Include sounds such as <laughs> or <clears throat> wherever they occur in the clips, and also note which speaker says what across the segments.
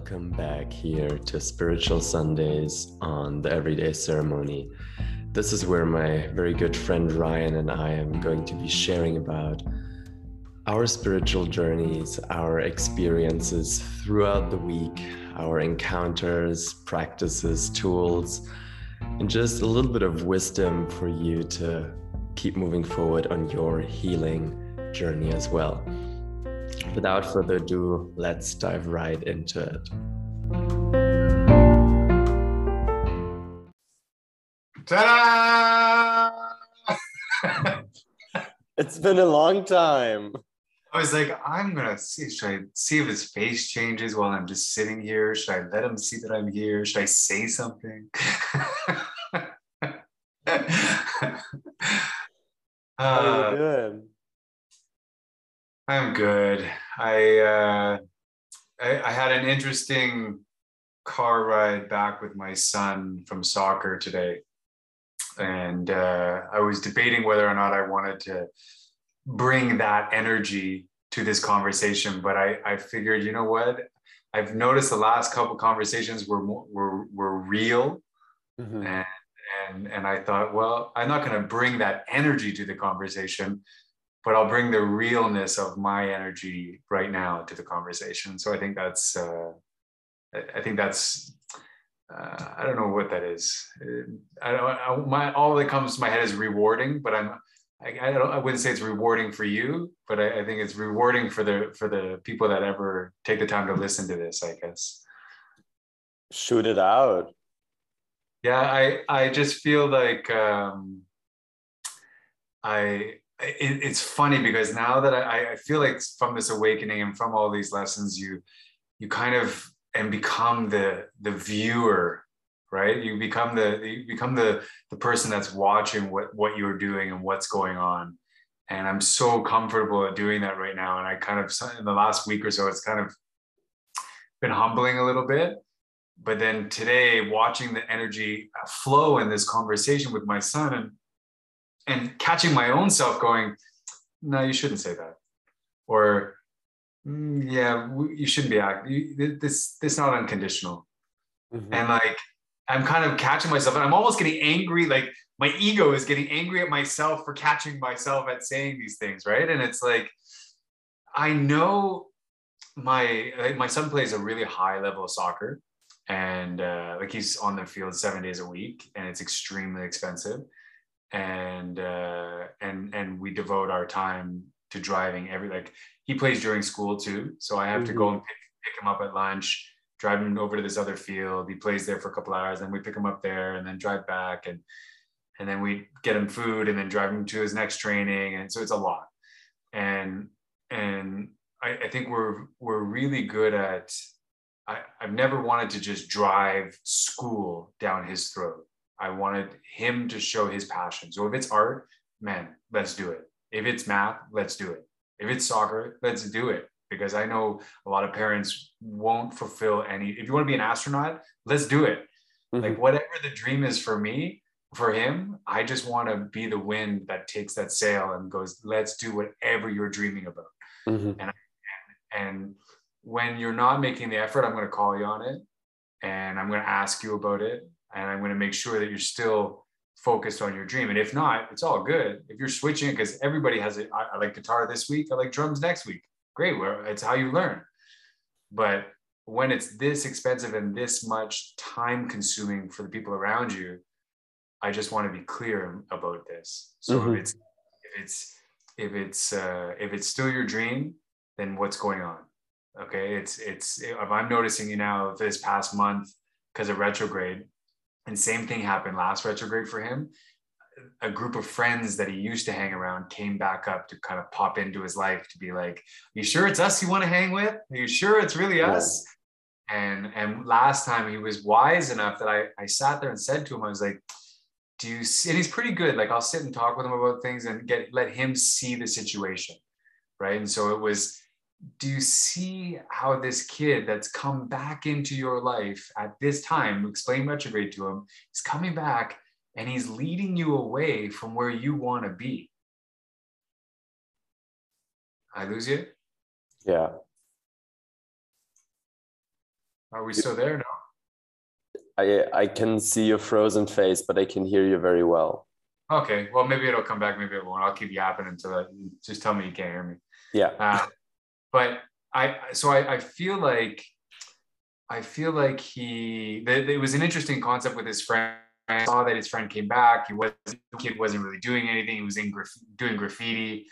Speaker 1: welcome back here to Spiritual Sundays on the Everyday Ceremony. This is where my very good friend Ryan and I am going to be sharing about our spiritual journeys, our experiences throughout the week, our encounters, practices, tools, and just a little bit of wisdom for you to keep moving forward on your healing journey as well. Without further ado, let's dive right into it.
Speaker 2: Ta-da! <laughs>
Speaker 1: it's been a long time.
Speaker 2: I was like, I'm gonna see. Should I see if his face changes while I'm just sitting here? Should I let him see that I'm here? Should I say something?
Speaker 1: How are you doing?
Speaker 2: I'm good. I, uh, I, I had an interesting car ride back with my son from soccer today, and uh, I was debating whether or not I wanted to bring that energy to this conversation. But I, I figured, you know what? I've noticed the last couple conversations were were were real, mm-hmm. and and and I thought, well, I'm not going to bring that energy to the conversation but I'll bring the realness of my energy right now to the conversation. So I think that's, uh, I think that's, uh, I don't know what that is. I don't, I, my, all that comes to my head is rewarding, but I'm, I, I, don't, I wouldn't say it's rewarding for you, but I, I think it's rewarding for the, for the people that ever take the time to listen to this, I guess.
Speaker 1: Shoot it out.
Speaker 2: Yeah. I, I just feel like, um, I, it, it's funny because now that I, I feel like from this awakening and from all these lessons, you you kind of and become the the viewer right? You become the you become the the person that's watching what what you're doing and what's going on. And i'm so comfortable at doing that right now. And i kind of in the last week or so it's kind of been humbling a little bit. But then today watching the energy flow in this conversation with my son and and catching my own self going, no, you shouldn't say that. Or, mm, yeah, you shouldn't be acting. This, this not unconditional. Mm-hmm. And like, I'm kind of catching myself and I'm almost getting angry. Like my ego is getting angry at myself for catching myself at saying these things. Right. And it's like, I know my, like my son plays a really high level of soccer and uh, like he's on the field seven days a week and it's extremely expensive and uh, and and we devote our time to driving every like he plays during school too so i have mm-hmm. to go mm-hmm. and pick, pick him up at lunch drive him over to this other field he plays there for a couple hours and we pick him up there and then drive back and and then we get him food and then drive him to his next training and so it's a lot and and i, I think we're we're really good at I, i've never wanted to just drive school down his throat I wanted him to show his passion. So if it's art, man, let's do it. If it's math, let's do it. If it's soccer, let's do it. Because I know a lot of parents won't fulfill any. If you want to be an astronaut, let's do it. Mm-hmm. Like whatever the dream is for me, for him, I just want to be the wind that takes that sail and goes, let's do whatever you're dreaming about. Mm-hmm. And, and when you're not making the effort, I'm going to call you on it and I'm going to ask you about it and I'm going to make sure that you're still focused on your dream. And if not, it's all good. If you're switching, because everybody has it. I, I, like guitar this week. I like drums next week. Great. Well, it's how you learn. But when it's this expensive and this much time consuming for the people around you, I just want to be clear about this. So mm-hmm. if it's if it's if it's uh, if it's still your dream, then what's going on? Okay, it's it's if I'm noticing you now this past month because of retrograde, and same thing happened last retrograde for him. A group of friends that he used to hang around came back up to kind of pop into his life to be like, "You sure it's us you want to hang with? Are you sure it's really us?" Yeah. And and last time he was wise enough that I I sat there and said to him, I was like, "Do you see?" And he's pretty good. Like I'll sit and talk with him about things and get let him see the situation, right? And so it was do you see how this kid that's come back into your life at this time, explain retrograde to him, he's coming back and he's leading you away from where you want to be? I lose you?
Speaker 1: Yeah.
Speaker 2: Are we still there now?
Speaker 1: I I can see your frozen face, but I can hear you very well.
Speaker 2: Okay, well maybe it'll come back, maybe it won't. I'll keep yapping until I, just tell me you can't hear me.
Speaker 1: Yeah.
Speaker 2: Uh, but I so I, I feel like I feel like he it was an interesting concept with his friend. I saw that his friend came back. He was the kid wasn't really doing anything. He was in graf- doing graffiti,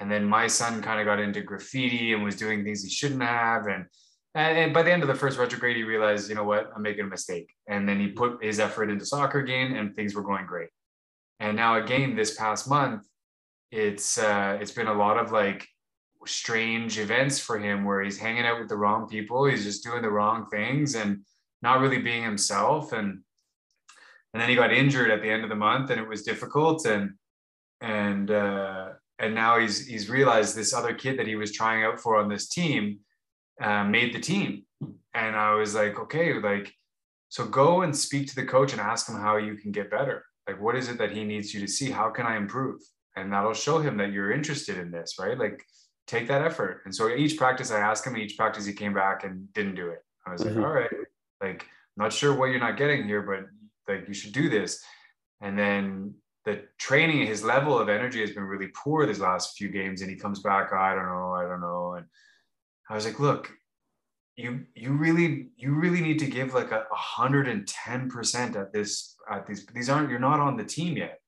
Speaker 2: and then my son kind of got into graffiti and was doing things he shouldn't have. And, and and by the end of the first retrograde, he realized, you know what, I'm making a mistake. And then he put his effort into soccer again, and things were going great. And now again, this past month, it's uh, it's been a lot of like strange events for him where he's hanging out with the wrong people he's just doing the wrong things and not really being himself. And and then he got injured at the end of the month and it was difficult. And and uh and now he's he's realized this other kid that he was trying out for on this team uh, made the team. And i was like okay like so go and speak to the coach and ask him how you can get better. Like what is it that he needs you to see? How can i improve? And that'll show him that you're interested in this right? Like take that effort. And so each practice I asked him, each practice he came back and didn't do it. I was mm-hmm. like, all right, like not sure what you're not getting here, but like you should do this. And then the training, his level of energy has been really poor these last few games. And he comes back, I don't know, I don't know. And I was like, look, you you really you really need to give like a hundred and ten percent at this at these these aren't you're not on the team yet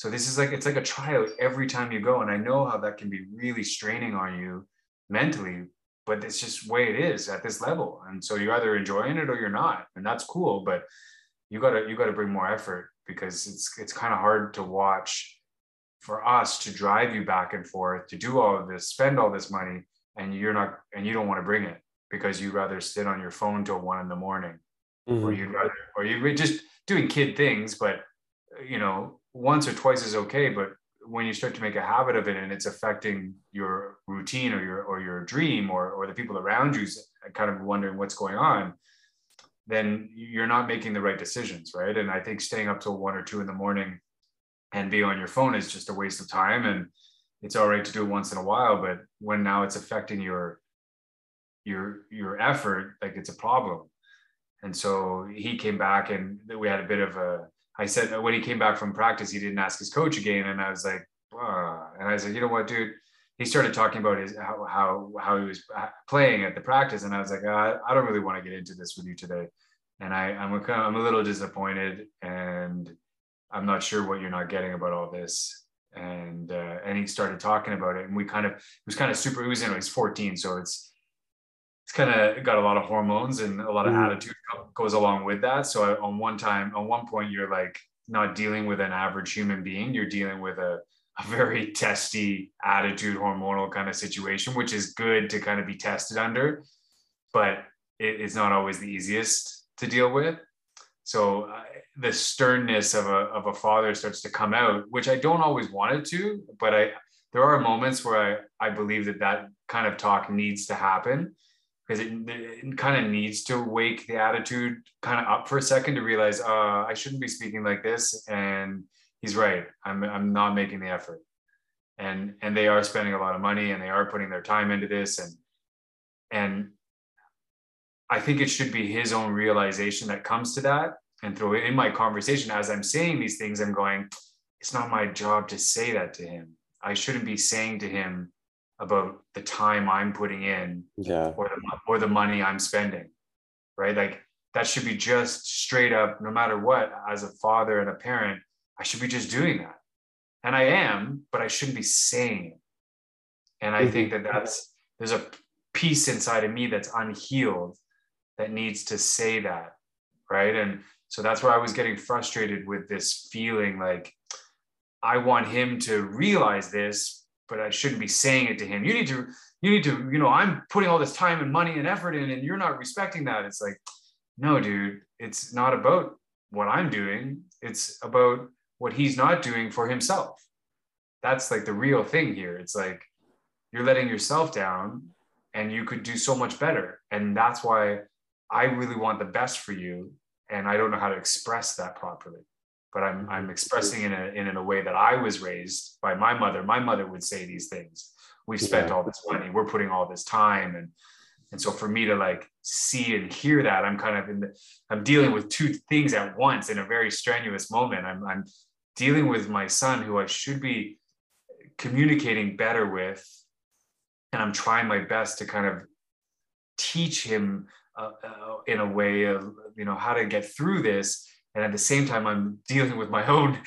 Speaker 2: so this is like it's like a tryout every time you go, and I know how that can be really straining on you mentally. But it's just way it is at this level, and so you're either enjoying it or you're not, and that's cool. But you gotta you gotta bring more effort because it's it's kind of hard to watch for us to drive you back and forth to do all of this, spend all this money, and you're not and you don't want to bring it because you'd rather sit on your phone till one in the morning, mm-hmm. or you'd rather or you're just doing kid things, but you know once or twice is okay, but when you start to make a habit of it and it's affecting your routine or your or your dream or or the people around you kind of wondering what's going on then you're not making the right decisions right? And i think staying up till one or two in the morning and be on your phone is just a waste of time and it's all right to do it once in a while but when now it's affecting your your your effort like it's a problem. And so he came back and we had a bit of a I said when he came back from practice, he didn't ask his coach again, and I was like, oh. and I said, you know what, dude. He started talking about his how how, how he was playing at the practice, and I was like, uh, I don't really want to get into this with you today, and I I'm a, I'm a little disappointed, and I'm not sure what you're not getting about all this, and uh, and he started talking about it, and we kind of it was kind of super. He was you know he's 14, so it's it's kind of got a lot of hormones and a lot of mm. attitude goes along with that. So I, on one time, on one point, you're like not dealing with an average human being. You're dealing with a, a very <laughs> testy attitude, hormonal kind of situation, which is good to kind of be tested under, but it, it's not always the easiest to deal with. So uh, the sternness of a, of a father starts to come out, which I don't always want it to, but I, there are moments where I, I believe that that kind of talk needs to happen because it, it kind of needs to wake the attitude kind of up for a second to realize uh, I shouldn't be speaking like this. And he's right. I'm, I'm not making the effort. And, and they are spending a lot of money and they are putting their time into this. And, and I think it should be his own realization that comes to that. And through in my conversation, as I'm saying these things, I'm going, it's not my job to say that to him. I shouldn't be saying to him, about the time I'm putting in
Speaker 1: yeah.
Speaker 2: or the, or the money I'm spending, right? Like that should be just straight up, no matter what, as a father and a parent, I should be just doing that. And I am, but I shouldn't be saying it. And I mm-hmm. think that that's, there's a piece inside of me that's unhealed that needs to say that, right? And so that's where I was getting frustrated with this feeling like I want him to realize this, but I shouldn't be saying it to him. You need to, you need to, you know, I'm putting all this time and money and effort in, and you're not respecting that. It's like, no, dude, it's not about what I'm doing. It's about what he's not doing for himself. That's like the real thing here. It's like you're letting yourself down and you could do so much better. And that's why I really want the best for you. And I don't know how to express that properly but I'm, I'm mm-hmm. expressing in a, in a way that I was raised by my mother. My mother would say these things. We've spent yeah. all this money. We're putting all this time. And, and so for me to like see and hear that i'm kind of in the i'm dealing with two things at once in a very strenuous moment i'm i'm dealing with my son who i should be communicating better with and i'm trying my best to kind of teach him uh, uh, in a way of you know how to get through this and at the same time i'm dealing with my <laughs> own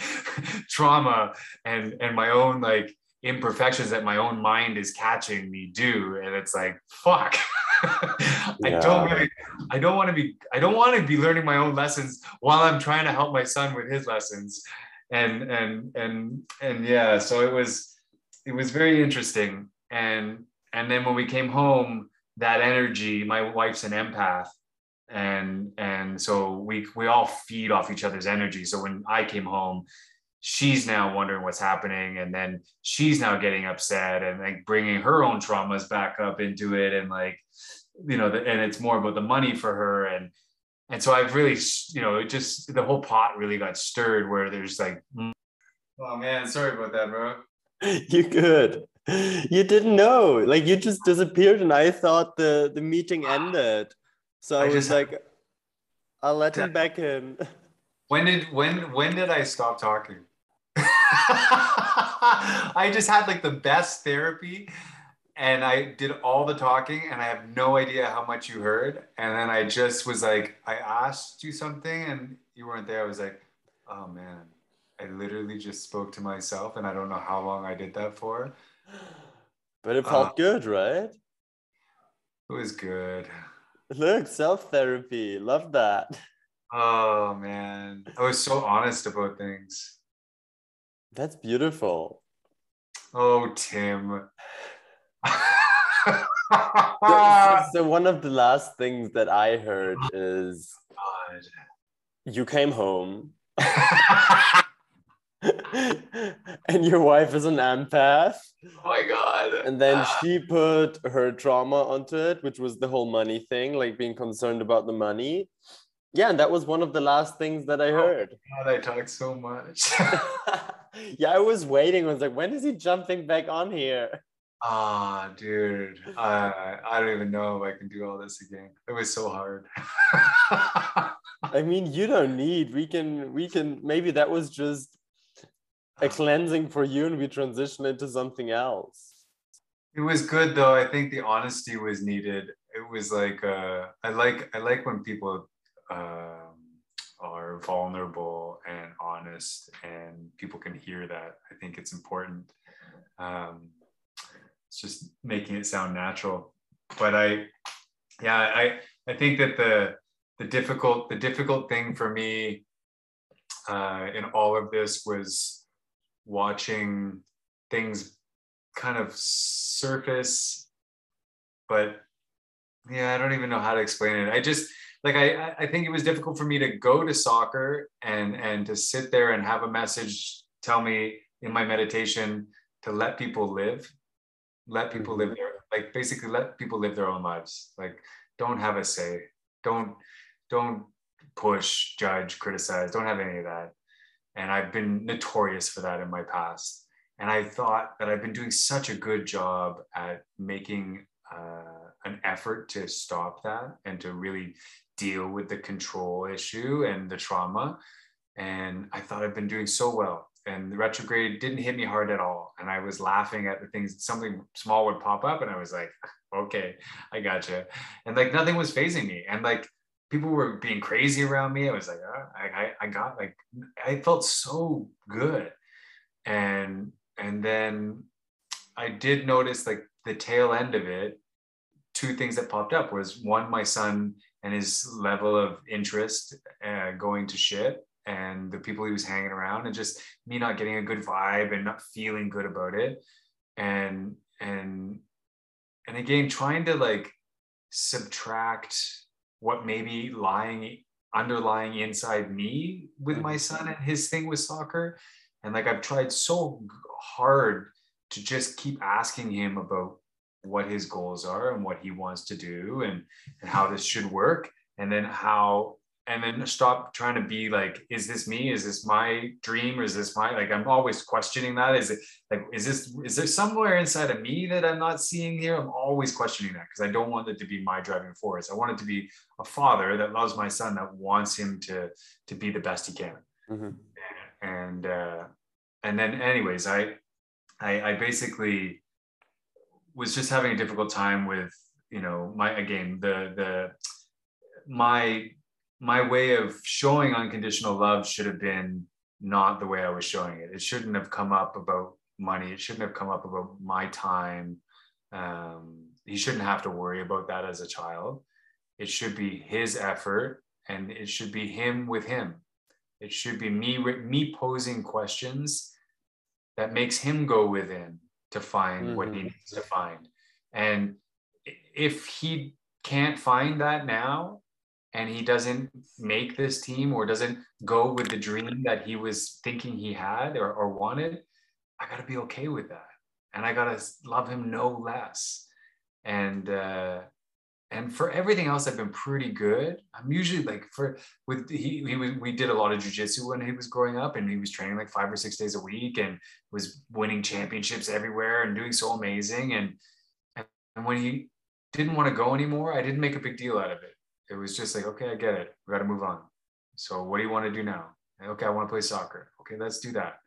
Speaker 2: trauma and and my own like imperfections that my own mind is catching me do. And it's like fuck. Yeah. <laughs> i don't really i don't want to be i don't want to be learning my own lessons while i'm trying to help my son with his lessons. And and and and yeah so it was it was very interesting. And and then when we came home that energy my wife's an empath and and so we we all feed off each other's energy. So when i came home she's now wondering what's happening and then she's now getting upset and like bringing her own traumas back up into it and like you know the, and it's more about the money for her. And and so i've really you know it just the whole pot really got stirred where there's like mm. oh man. Sorry about that bro. <laughs>
Speaker 1: You good. You didn't know. Like you just disappeared and i thought the the meeting ah. ended so i, I was like i'll let him back in
Speaker 2: when did when when did i stop talking <laughs> I just had like the best therapy and I did all the talking and I have no idea how much you heard. And then I just was like, I asked you something and you weren't there. I was like, oh man, I literally just spoke to myself and I don't know how long I did that for.
Speaker 1: But it felt uh, good, right?
Speaker 2: It was good.
Speaker 1: Look, self therapy. Love that.
Speaker 2: Oh man. I was so honest about things.
Speaker 1: That's beautiful.
Speaker 2: Oh, Tim.
Speaker 1: so, <laughs> so, one of the last things that I heard is God. you came home <laughs> <laughs> and your wife is an empath.
Speaker 2: Oh my God.
Speaker 1: And then she put her trauma onto it, which was the whole money thing, like being concerned about the money. Yeah, and that was one of the last things that I oh heard.
Speaker 2: Oh, God, I talk so much <laughs>
Speaker 1: yeah, I was waiting. I was like, when is he jumping back on here?
Speaker 2: Ah, oh, dude, I I don't even know if I can do all this again. It was so hard. <laughs>
Speaker 1: I mean, you don't need. We can we can maybe that was just a cleansing for you, and we transition into something else.
Speaker 2: It was good though. I think the honesty was needed. It was like uh, I like I like when people. Uh, are vulnerable and honest and people can hear that i think it's important um, it's just making it sound natural but i yeah i i think that the the difficult the difficult thing for me uh, in all of this was watching things kind of surface but yeah i don't even know how to explain it. I just like I, I think it was difficult for me to go to soccer and and to sit there and have a message tell me in my meditation to let people live let people live mm-hmm. their like basically let people live their own lives. Like don't have a say. Don't don't push judge criticize. Don't have any of that and i've been notorious for that in my past and i thought that i've been doing such a good job at making uh, an effort to stop that and to really deal with the control issue and the trauma. And I thought I've been doing so well. And the retrograde didn't hit me hard at all. And I was laughing at the things, something small would pop up. And I was like, <laughs> okay, I gotcha. And like nothing was fazing me. And like people were being crazy around me. I was like, oh, I, I, got like, I felt so good. And, and then I did notice like the tail end of it two things that popped up was one my son and his level of interest uh, going to shit and the people he was hanging around and just me not getting a good vibe and not feeling good about it and and and again trying to like subtract what maybe lying underlying inside me with my mm-hmm. son and his thing with soccer. And like i've tried so hard to just keep asking him about what his goals are and what he wants to do and, and how this should work. And then how and then stop trying to be like is this me? Is this my dream? Or is this my like i'm always questioning that. Is it like is this is there somewhere inside of me that i'm not seeing here? I'm always questioning that because i don't want it to be my driving force. I want it to be a father that loves my son that wants him to to be the best he can. Mm-hmm. and uh and then anyways I, I i basically was just having a difficult time with you know my again the the my my way of showing unconditional love should have been not the way I was showing it. It shouldn't have come up about money. It shouldn't have come up about my time. Um, he shouldn't have to worry about that as a child. It should be his effort, and it should be him with him. It should be me me posing questions that makes him go within to find mm-hmm. what he mm-hmm. needs to find. And if he can't find that now, and he doesn't make this team or doesn't go with the dream that he was thinking he had or, or wanted, I got to be okay with that. And I got to love him no less. And, uh, and for everything else, I've been pretty good. I'm usually like for with he, he we did a lot of jujitsu when he was growing up, and he was training like five or six days a week, and was winning championships everywhere and doing so amazing. And and when he didn't want to go anymore, I didn't make a big deal out of it it was just like, okay, I get it. We got to move on. So what do you want to do now? okay, I want to play soccer. Okay, let's do that.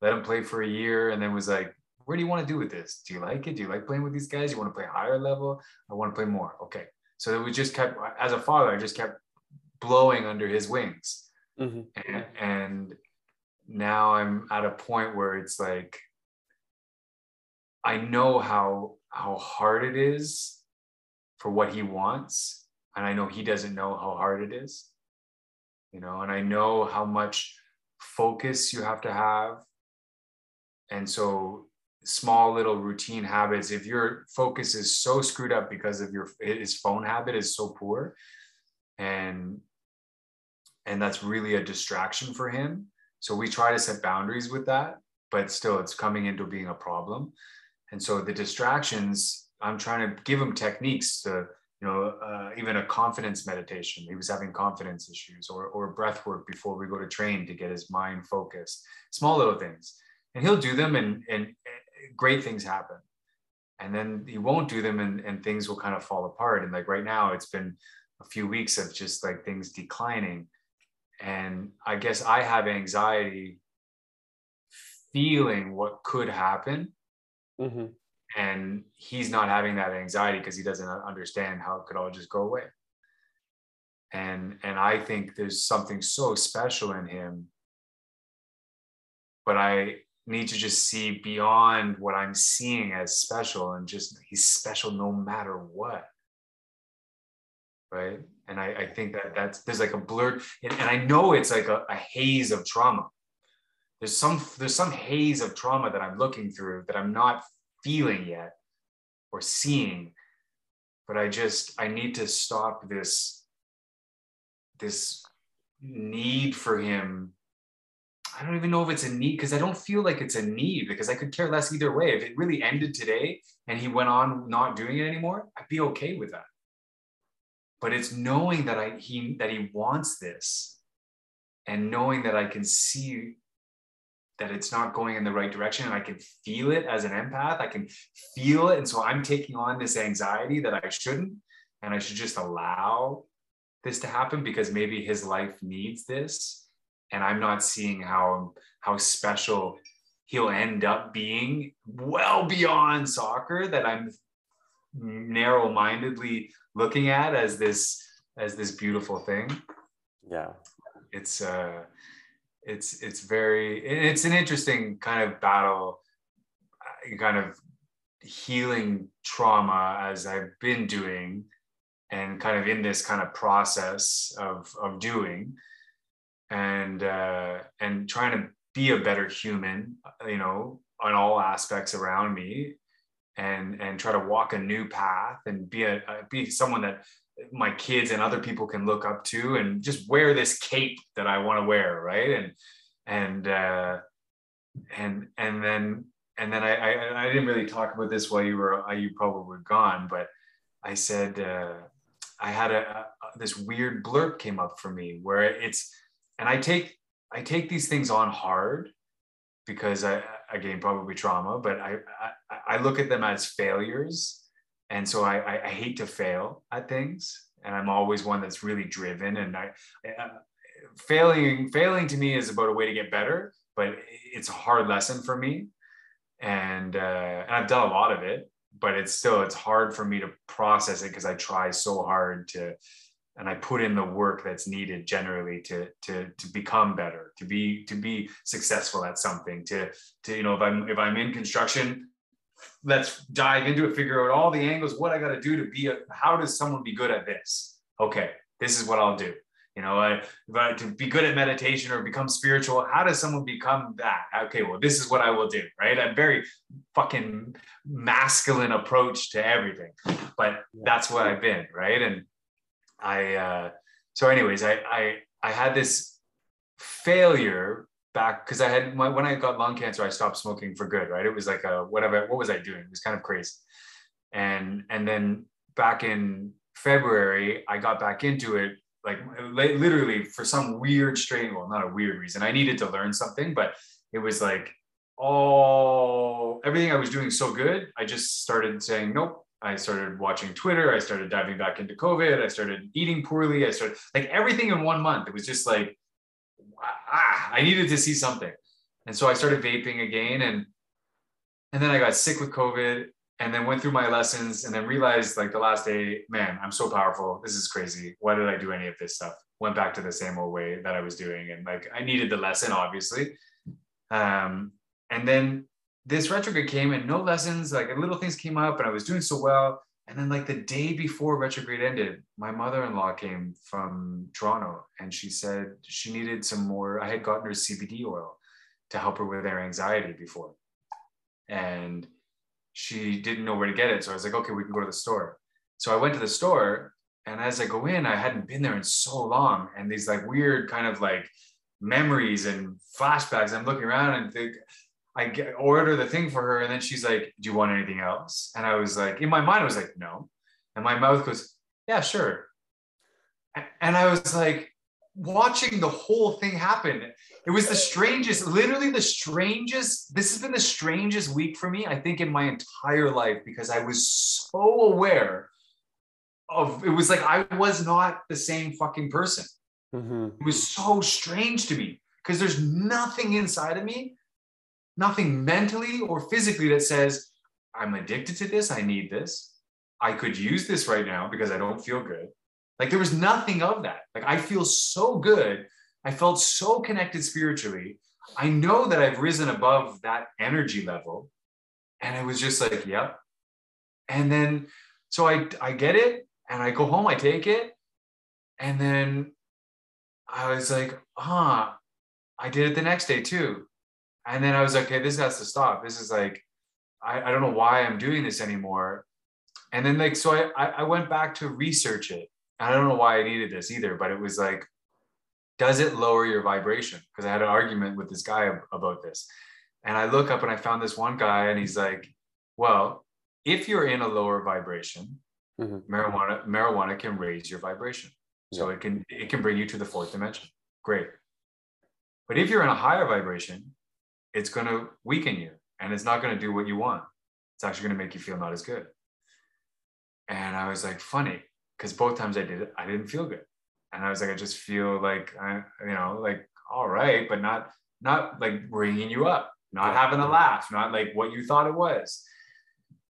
Speaker 2: Let him play for a year and then was like, where do you want to do with this? Do you like it? Do you like playing with these guys? You want to play higher level? I want to play more. Okay. So we just kept, as a father, I just kept blowing under his wings. Mm-hmm. And, and now I'm at a point where it's like, I know how how hard it is for what he wants and I know he doesn't know how hard it is. You know, and I know how much focus you have to have. And so small little routine habits, if your focus is so screwed up because of your his phone habit is so poor and and that's really a distraction for him. So we try to set boundaries with that, but still it's coming into being a problem. And so the distractions, I'm trying to give him techniques to you know, uh, even a confidence meditation. He was having confidence issues, or or breath work before we go to train to get his mind focused. Small little things, and he'll do them, and and great things happen. And then he won't do them, and and things will kind of fall apart. And like right now, it's been a few weeks of just like things declining, and I guess I have anxiety, feeling what could happen. Mm-hmm and he's not having that anxiety because he doesn't understand how it could all just go away. And and i think there's something so special in him. But i need to just see beyond what i'm seeing as special and just he's special no matter what. Right? And i, I think that that's there's like a blurred and, and i know it's like a, a haze of trauma. There's some there's some haze of trauma that i'm looking through that i'm not feeling yet or seeing but i just i need to stop this this need for him. I don't even know if it's a need because i don't feel like it's a need because i could care less either way. If it really ended today and he went on not doing it anymore i'd be okay with that. But it's knowing that i he that he wants this and knowing that i can see that it's not going in the right direction and I can feel it as an empath. I can feel it. And so I'm taking on this anxiety that I shouldn't. And I should just allow this to happen because maybe his life needs this. And I'm not seeing how how special he'll end up being well beyond soccer that I'm narrow-mindedly looking at as this as this beautiful thing.
Speaker 1: Yeah.
Speaker 2: It's uh it's it's very it's an interesting kind of battle uh, kind of healing trauma as i've been doing and kind of in this kind of process of of doing. And uh and trying to be a better human you know on all aspects around me and and try to walk a new path and be a be someone that my kids and other people can look up to and just wear this cape that I want to wear, right? And and uh, and and then and then I, I, I didn't really talk about this while you were uh, you probably were gone, but I said uh, I had a, a this weird blurb came up for me where it's and I take I take these things on hard because I again probably trauma, but I I, I look at them as failures, and so I, I, hate to fail at things, and I'm always one that's really driven, and I, I failing failing to me is about a way to get better, but it's a hard lesson for me, and uh, and I've done a lot of it, but it's still it's hard for me to process it because I try so hard to and I put in the work that's needed generally to to to become better, to be to be successful at something, to to you know if I'm if I'm in construction, let's dive into it, figure out all the angles, what I got to do to be a how does someone be good at this? Okay, this is what I'll do. You know, I, I, to be good at meditation or become spiritual, how does someone become that? Okay, well, this is what I will do, right? A very fucking masculine approach to everything, but that's what I've been, right? And I uh, so anyways, I I I had this failure back because I had my, when I got lung cancer, I stopped smoking for good. Right, it was like a whatever. What was I doing? It was kind of crazy, and and then back in February, I got back into it like literally for some weird strange well not a weird reason i needed to learn something but it was like all everything i was doing so good i just started saying nope I started watching Twitter. I started diving back into COVID. I started eating poorly. I started like everything in one month. It was just like, ah, I needed to see something. And so I started vaping again. And, and then I got sick with COVID and then went through my lessons and then realized like the last day, man, I'm so powerful. This is crazy. Why did I do any of this stuff? Went back to the same old way that I was doing. And like, I needed the lesson, obviously. Um, and then this retrograde came and no lessons, like little things came up and I was doing so well. And then like the day before retrograde ended, my mother-in-law came from Toronto and she said she needed some more. I had gotten her CBD oil to help her with her anxiety before. And she didn't know where to get it. So I was like, okay, we can go to the store. So I went to the store and as I go in, I hadn't been there in so long. And these like weird kind of like memories and flashbacks. I'm looking around and think I get, order the thing for her, and then she's like, "Do you want anything else?" And I was like, in my mind, I was like, "No," and my mouth goes, "Yeah, sure." And I was like, watching the whole thing happen. It was the strangest, literally the strangest. This has been the strangest week for me, I think, in my entire life because I was so aware of. It was like I was not the same fucking person. Mm-hmm. It was so strange to me because there's nothing inside of me nothing mentally or physically that says, I'm addicted to this. I need this. I could use this right now because I don't feel good. Like there was nothing of that. Like I feel so good. I felt so connected spiritually. I know that I've risen above that energy level. And I was just like, yep. And then, so I, I get it and I go home, I take it. And then I was like, huh, I did it the next day too. And then I was like, okay, this has to stop. This is like, I, I don't know why I'm doing this anymore. And then like, so I, I went back to research it. I don't know why I needed this either, but it was like, does it lower your vibration? Because I had an argument with this guy about this. And I look up and I found this one guy and he's like, well, if you're in a lower vibration, mm-hmm. marijuana, marijuana can raise your vibration. So it can it can bring you to the fourth dimension. Great. But if you're in a higher vibration, it's going to weaken you and it's not going to do what you want. It's actually going to make you feel not as good. And I was like, funny, because both times I did it, I didn't feel good. And I was like, I just feel like, I, you know, like, all right, but not, not like bringing you up, not having a laugh, not like what you thought it was.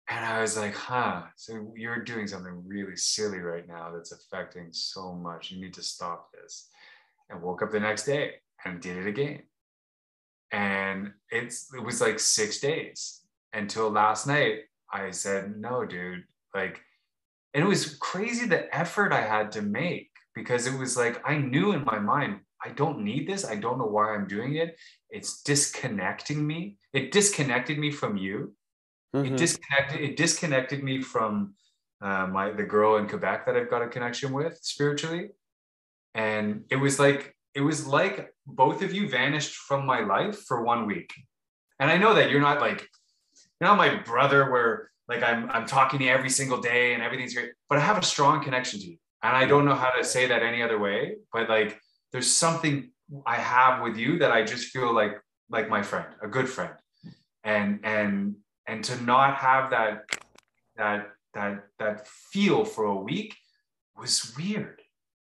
Speaker 2: And I was like, huh, so you're doing something really silly right now that's affecting so much. You need to stop this. And woke up the next day and did it again and it's it was like six days until last night i said no dude like and it was crazy the effort i had to make because it was like i knew in my mind i don't need this. I don't know why i'm doing it. It's disconnecting me. It disconnected me from you. Mm-hmm. it disconnected it disconnected me from uh, my the girl in quebec that i've got a connection with spiritually. And it was like it was like both of you vanished from my life for one week. And I know that you're not like, you're not my brother where like I'm I'm talking to you every single day and everything's great, but I have a strong connection to you. And I don't know how to say that any other way, but like there's something I have with you that I just feel like like my friend, a good friend. And and and to not have that that that that feel for a week was weird.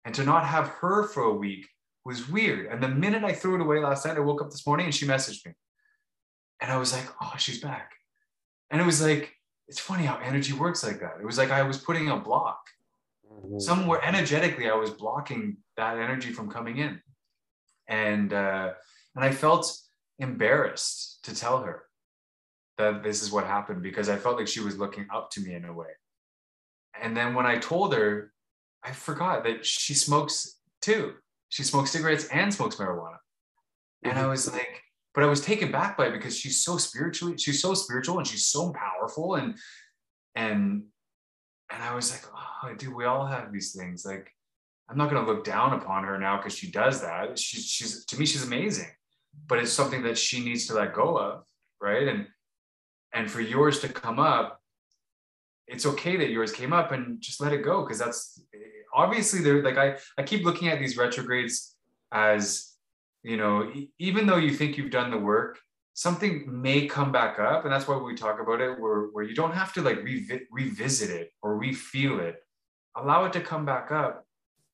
Speaker 2: And to not have her for a week was weird. And the minute I threw it away last night, I woke up this morning and she messaged me. And I was like, oh, she's back. And it was like, it's funny how energy works like that. It was like I was putting a block. Mm-hmm. Somewhere energetically, I was blocking that energy from coming in. And uh, and I felt embarrassed to tell her that this is what happened because I felt like she was looking up to me in a way. And then when I told her, I forgot that she smokes too. She smokes cigarettes and smokes marijuana. And I mm-hmm. was like, but I was taken back by it because she's so spiritually, she's so spiritual and she's so powerful. And and and I was like, oh dude, we all have these things. Like, I'm not gonna look down upon her now because she does that. She's she's to me, she's amazing, but it's something that she needs to let go of, right? And and for yours to come up, it's okay that yours came up and just let it go because that's obviously they're like I I keep looking at these retrogrades as you know even though you think you've done the work something may come back up and that's why we talk about it where, where you don't have to like revi- revisit it or refeel it. Allow it to come back up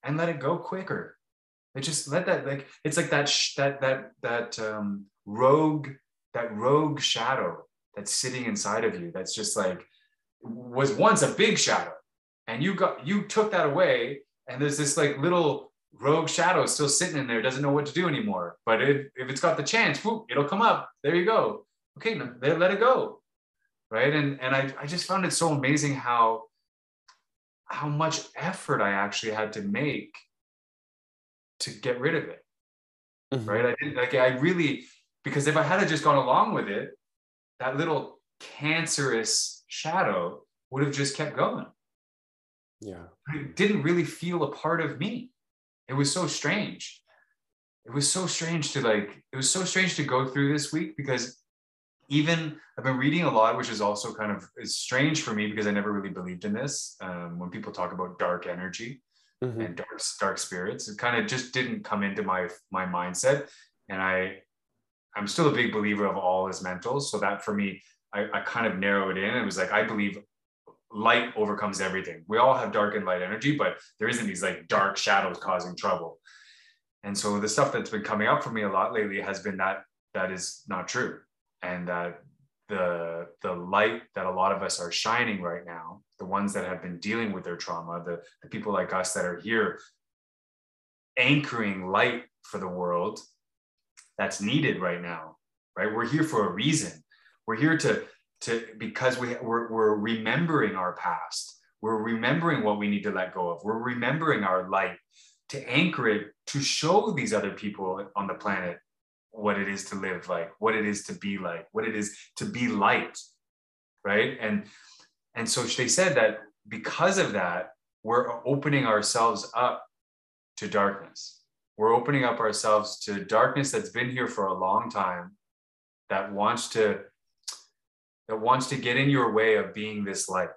Speaker 2: and let it go quicker. It just let that like it's like that sh- that that that um rogue that rogue shadow that's sitting inside of you that's just like was once a big shadow. And you got you took that away and there's this like little rogue shadow still sitting in there doesn't know what to do anymore. But if, if it's got the chance whoop, it'll come up. There you go. Okay let, let it go. Right? And and I, I just found it so amazing how how much effort i actually had to make to get rid of it. Mm-hmm. right? I didn't like i really because if i had just gone along with it that little cancerous shadow would have just kept going
Speaker 1: yeah.
Speaker 2: It didn't really feel a part of me. It was so strange. It was so strange to like, it was so strange to go through this week because even I've been reading a lot, which is also kind of is strange for me because I never really believed in this. Um, when people talk about dark energy mm-hmm. and dark dark spirits, it kind of just didn't come into my my mindset. And I I'm still a big believer of all is mental. So that for me, I, I kind of narrowed it in. It was like I believe light overcomes everything. We all have dark and light energy, but there isn't these like dark shadows causing trouble. And so the stuff that's been coming up for me a lot lately has been that that is not true. And that the the light that a lot of us are shining right now, the ones that have been dealing with their trauma, the, the people like us that are here anchoring light for the world that's needed right now, right? We're here for a reason. We're here to to because we we're, we're remembering our past. We're remembering what we need to let go of. We're remembering our light to anchor it to show these other people on the planet what it is to live like what it is to be like what it is to be light right? And and so they said that because of that we're opening ourselves up to darkness. We're opening up ourselves to darkness that's been here for a long time that wants to that wants to get in your way of being this light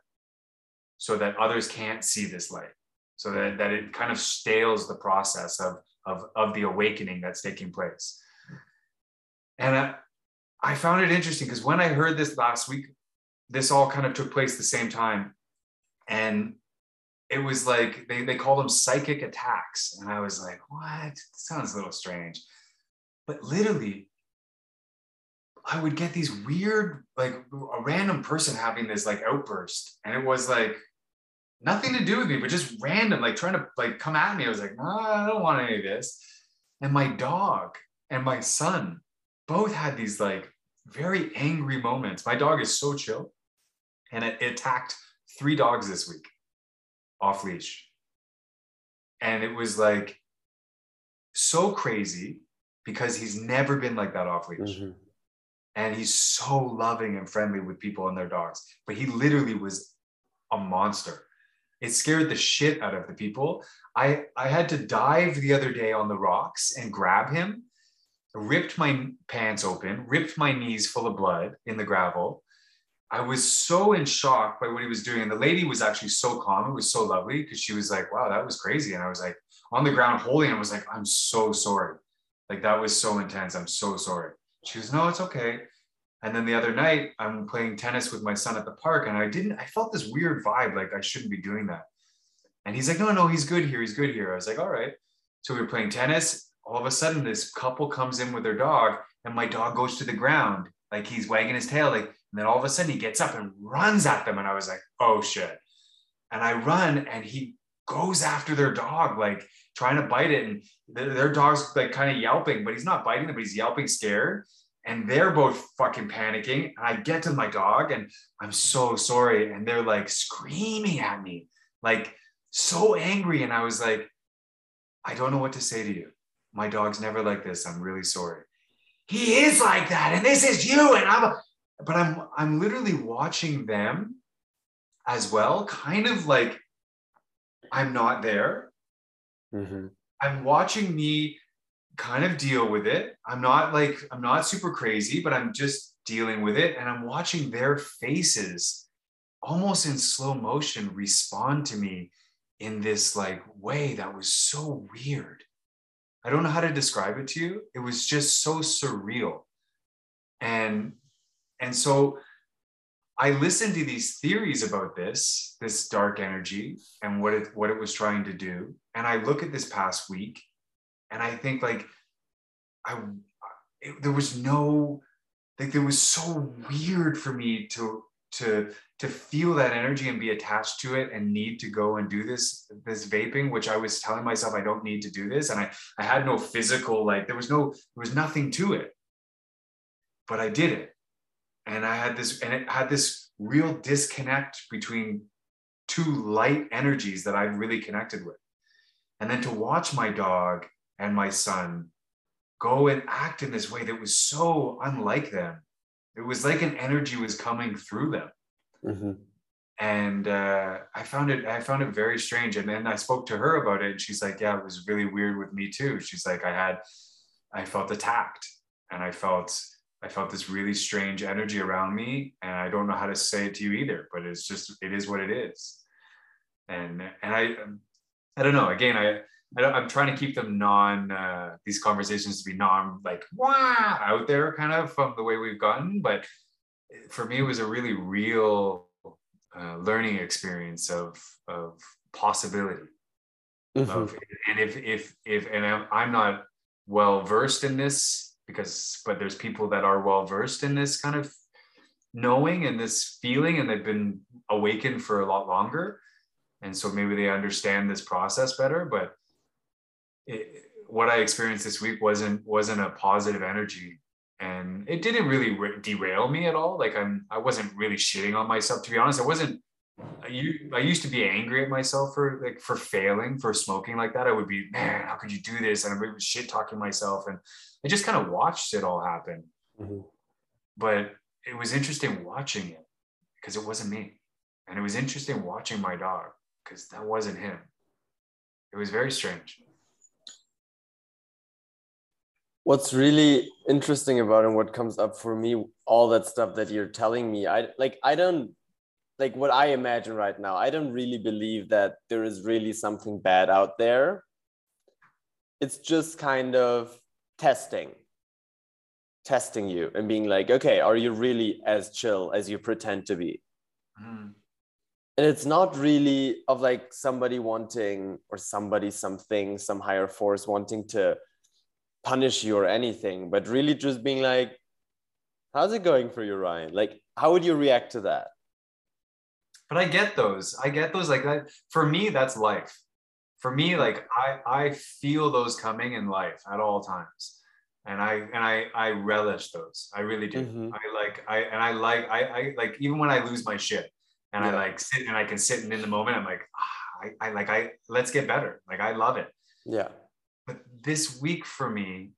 Speaker 2: so that others can't see this light so that, that it kind of stales the process of, of, of the awakening that's taking place. And I, I found it interesting because when i heard this last week this all kind of took place the same time. And it was like they, they call them psychic attacks. And i was like what? Sounds a little strange. But literally I would get these weird, like a random person having this like outburst. And it was like nothing to do with me, but just random, like trying to like come at me. I was like, I don't want any of this. And my dog and my son both had these like very angry moments. My dog is so chill. And it, it attacked three dogs this week off leash. And it was like so crazy because he's never been like that off leash. Mm-hmm and he's so loving and friendly with people and their dogs. But he literally was a monster. It scared the shit out of the people. I, I had to dive the other day on the rocks and grab him, ripped my pants open, ripped my knees full of blood in the gravel, I was so in shock by what he was doing. And the lady was actually so calm. It was so lovely because she was like, wow, that was crazy. And I was like on the ground holding, I was like, I'm so sorry. Like that was so intense. I'm so sorry. She was, no, it's okay. And then the other night, I'm playing tennis with my son at the park, and I didn't, I felt this weird vibe, like I shouldn't be doing that. And he's like, no, no, he's good here. He's good here. I was like, all right. So we were playing tennis. All of a sudden, this couple comes in with their dog, and my dog goes to the ground, like he's wagging his tail. Like, and then all of a sudden, he gets up and runs at them. And I was like, oh shit. And I run, and he goes after their dog, like trying to bite it. And their, their dog's like kind of yelping, but he's not biting them, but he's yelping scared and they're both fucking panicking. And I get to my dog and I'm so sorry. And they're like screaming at me, like so angry. And I was like, I don't know what to say to you. My dog's never like this. I'm really sorry. He is like that. And this is you. And I'm, but I'm, I'm literally watching them as well, kind of like I'm not there. Mm-hmm. I'm watching me kind of deal with it. I'm not like, I'm not super crazy, but I'm just dealing with it. And I'm watching their faces almost in slow motion respond to me in this like way that was so weird. I don't know how to describe it to you. It was just so surreal. And and so I listened to these theories about this, this dark energy and what it what it was trying to do. And I look at this past week and I think like I it, there was no like there was so weird for me to to to feel that energy and be attached to it and need to go and do this this vaping which i was telling myself i don't need to do this. And i i had no physical like there was no there was nothing to it. But i did it and i had this and it had this real disconnect between two light energies that i've really connected with and then to watch my dog and my son go and act in this way that was so unlike them. It was like an energy was coming through them. Mm-hmm. And uh, I found it, I found it very strange. And then I spoke to her about it, and she's like, "Yeah, it was really weird with me too." She's like, "I had, I felt attacked, and I felt, I felt this really strange energy around me, and I don't know how to say it to you either, but it's just, it is what it is." And and I, I don't know. Again, I I am trying to keep them non uh, these conversations to be non like wow out there kind of from the way we've gotten. But for me, it was a really real uh, learning experience of of possibility. Mm-hmm. Of, and if if if and I'm, I'm not well versed in this because but there's people that are well versed in this kind of knowing and this feeling and they've been awakened for a lot longer and so maybe they understand this process better but it, what I experienced this week wasn't wasn't a positive energy, and it didn't really re- derail me at all. Like I'm, I wasn't really shitting on myself. To be honest, I wasn't. I, I used to be angry at myself for like for failing for smoking like that. I would be, man, how could you do this? And I was shit talking myself, and I just kind of watched it all happen. Mm-hmm. But it was interesting watching it because it wasn't me, and it was interesting watching my dog because that wasn't him. It was very strange
Speaker 3: what's really interesting about and what comes up for me all that stuff that you're telling me i like i don't like what i imagine right now i don't really believe that there is really something bad out there it's just kind of testing testing you and being like okay are you really as chill as you pretend to be mm. and it's not really of like somebody wanting or somebody something some higher force wanting to punish you or anything, but really just being like, how's it going for you, Ryan? Like, how would you react to that?
Speaker 2: But I get those. I get those like that. For me, that's life. For me, like I I feel those coming in life at all times. And I and I I relish those. I really do. Mm-hmm. I like I and I like I I like even when I lose my shit and yeah. I like sit and I can sit and in the moment I'm like ah, I, I like I let's get better. Like I love it.
Speaker 3: Yeah
Speaker 2: but this week for me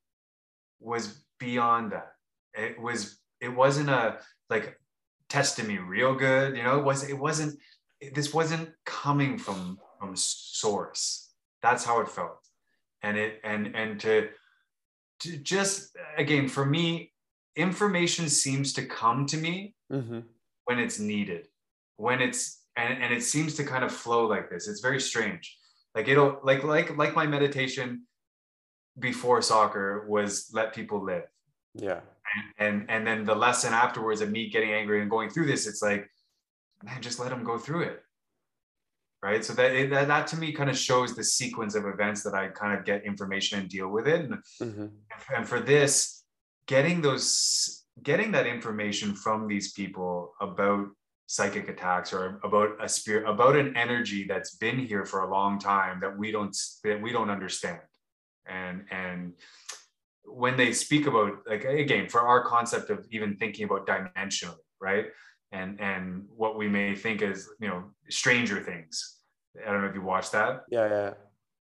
Speaker 2: was beyond that it was it wasn't a like testing me real good you know it was it wasn't this wasn't coming from from source that's how it felt and it and and to to just again for me information seems to come to me mm-hmm. when it's needed, when it's and, and it seems to kind of flow like this. It's very strange. Like it'll like like like my meditation before soccer was let people live.
Speaker 3: Yeah.
Speaker 2: And and, and then the lesson afterwards of me getting angry and going through this, it's like, man, just let them go through it. Right. So that, that that to me kind of shows the sequence of events that I kind of get information and deal with it. And, mm-hmm. and for this, getting those getting that information from these people about psychic attacks or about a spirit about an energy that's been here for a long time that we don't that we don't understand and and when they speak about like again for our concept of even thinking about dimensionally right? And and what we may think is you know stranger things. I don't know if you watched that.
Speaker 3: Yeah yeah.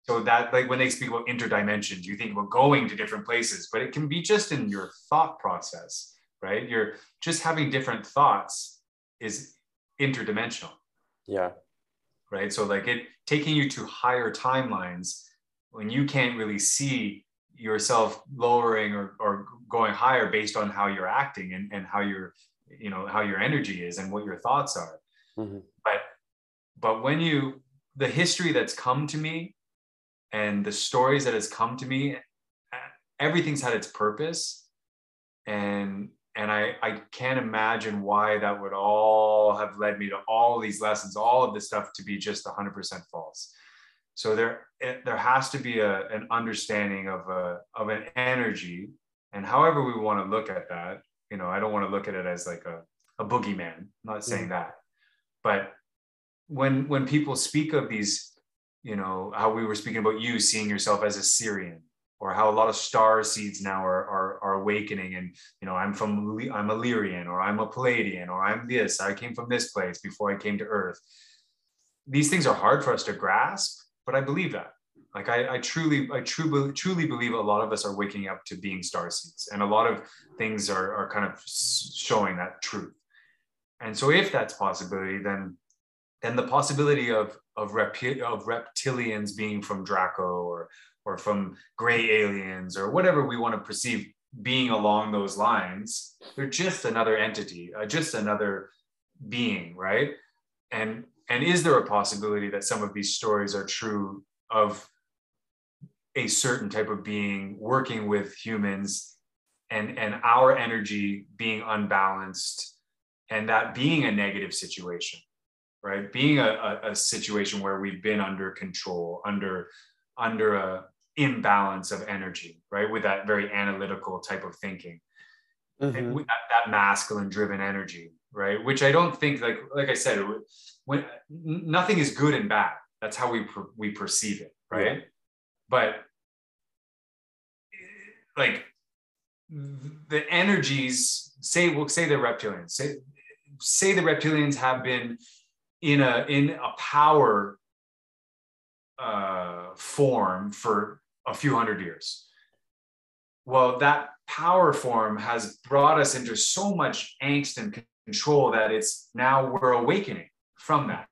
Speaker 2: So that like when they speak about interdimensions you think about going to different places but it can be just in your thought process right? You're just having different thoughts is interdimensional.
Speaker 3: Yeah.
Speaker 2: Right? So like it taking you to higher timelines when you can't really see yourself lowering or, or going higher based on how you're acting and, and how your you know how your energy is and what your thoughts are. Mm-hmm. but but when you the history that's come to me and the stories that has come to me everything's had its purpose. And and I, I can't imagine why that would all have led me to all these lessons all of this stuff to be just 100% false so there there has to be a, an understanding of a of an energy. And however we want to look at that you know i don't want to look at it as like a, a boogeyman. I'm not saying mm-hmm. that. But when when people speak of these you know how we were speaking about you seeing yourself as a Sirian or how a lot of star seeds now are, are, are awakening and you know i'm from i'm a lyrian or i'm a Pleiadian or i'm this i came from this place before i came to earth. These things are hard for us to grasp but I believe that. Like I, I truly, I truly, truly believe a lot of us are waking up to being star seeds, and a lot of things are, are kind of showing that truth. And so, if that's possibility, then then the possibility of of, rep, of reptilians being from Draco or or from gray aliens or whatever we want to perceive being along those lines, they're just another entity, uh, just another being, right? And and is there a possibility that some of these stories are true of a certain type of being working with humans and and our energy being unbalanced and that being a negative situation right? Being a, a, a situation where we've been under control under under a imbalance of energy right? With that very analytical type of thinking. Mm-hmm. that, that masculine driven energy right? Which i don't think like like i said when nothing is good and bad. That's how we per, we perceive it right? Yeah. but like the energies say we'll say the reptilians. Say say the reptilians have been in a in a power uh, form for a few hundred years. Well that power form has brought us into so much angst and control that it's now we're awakening from that.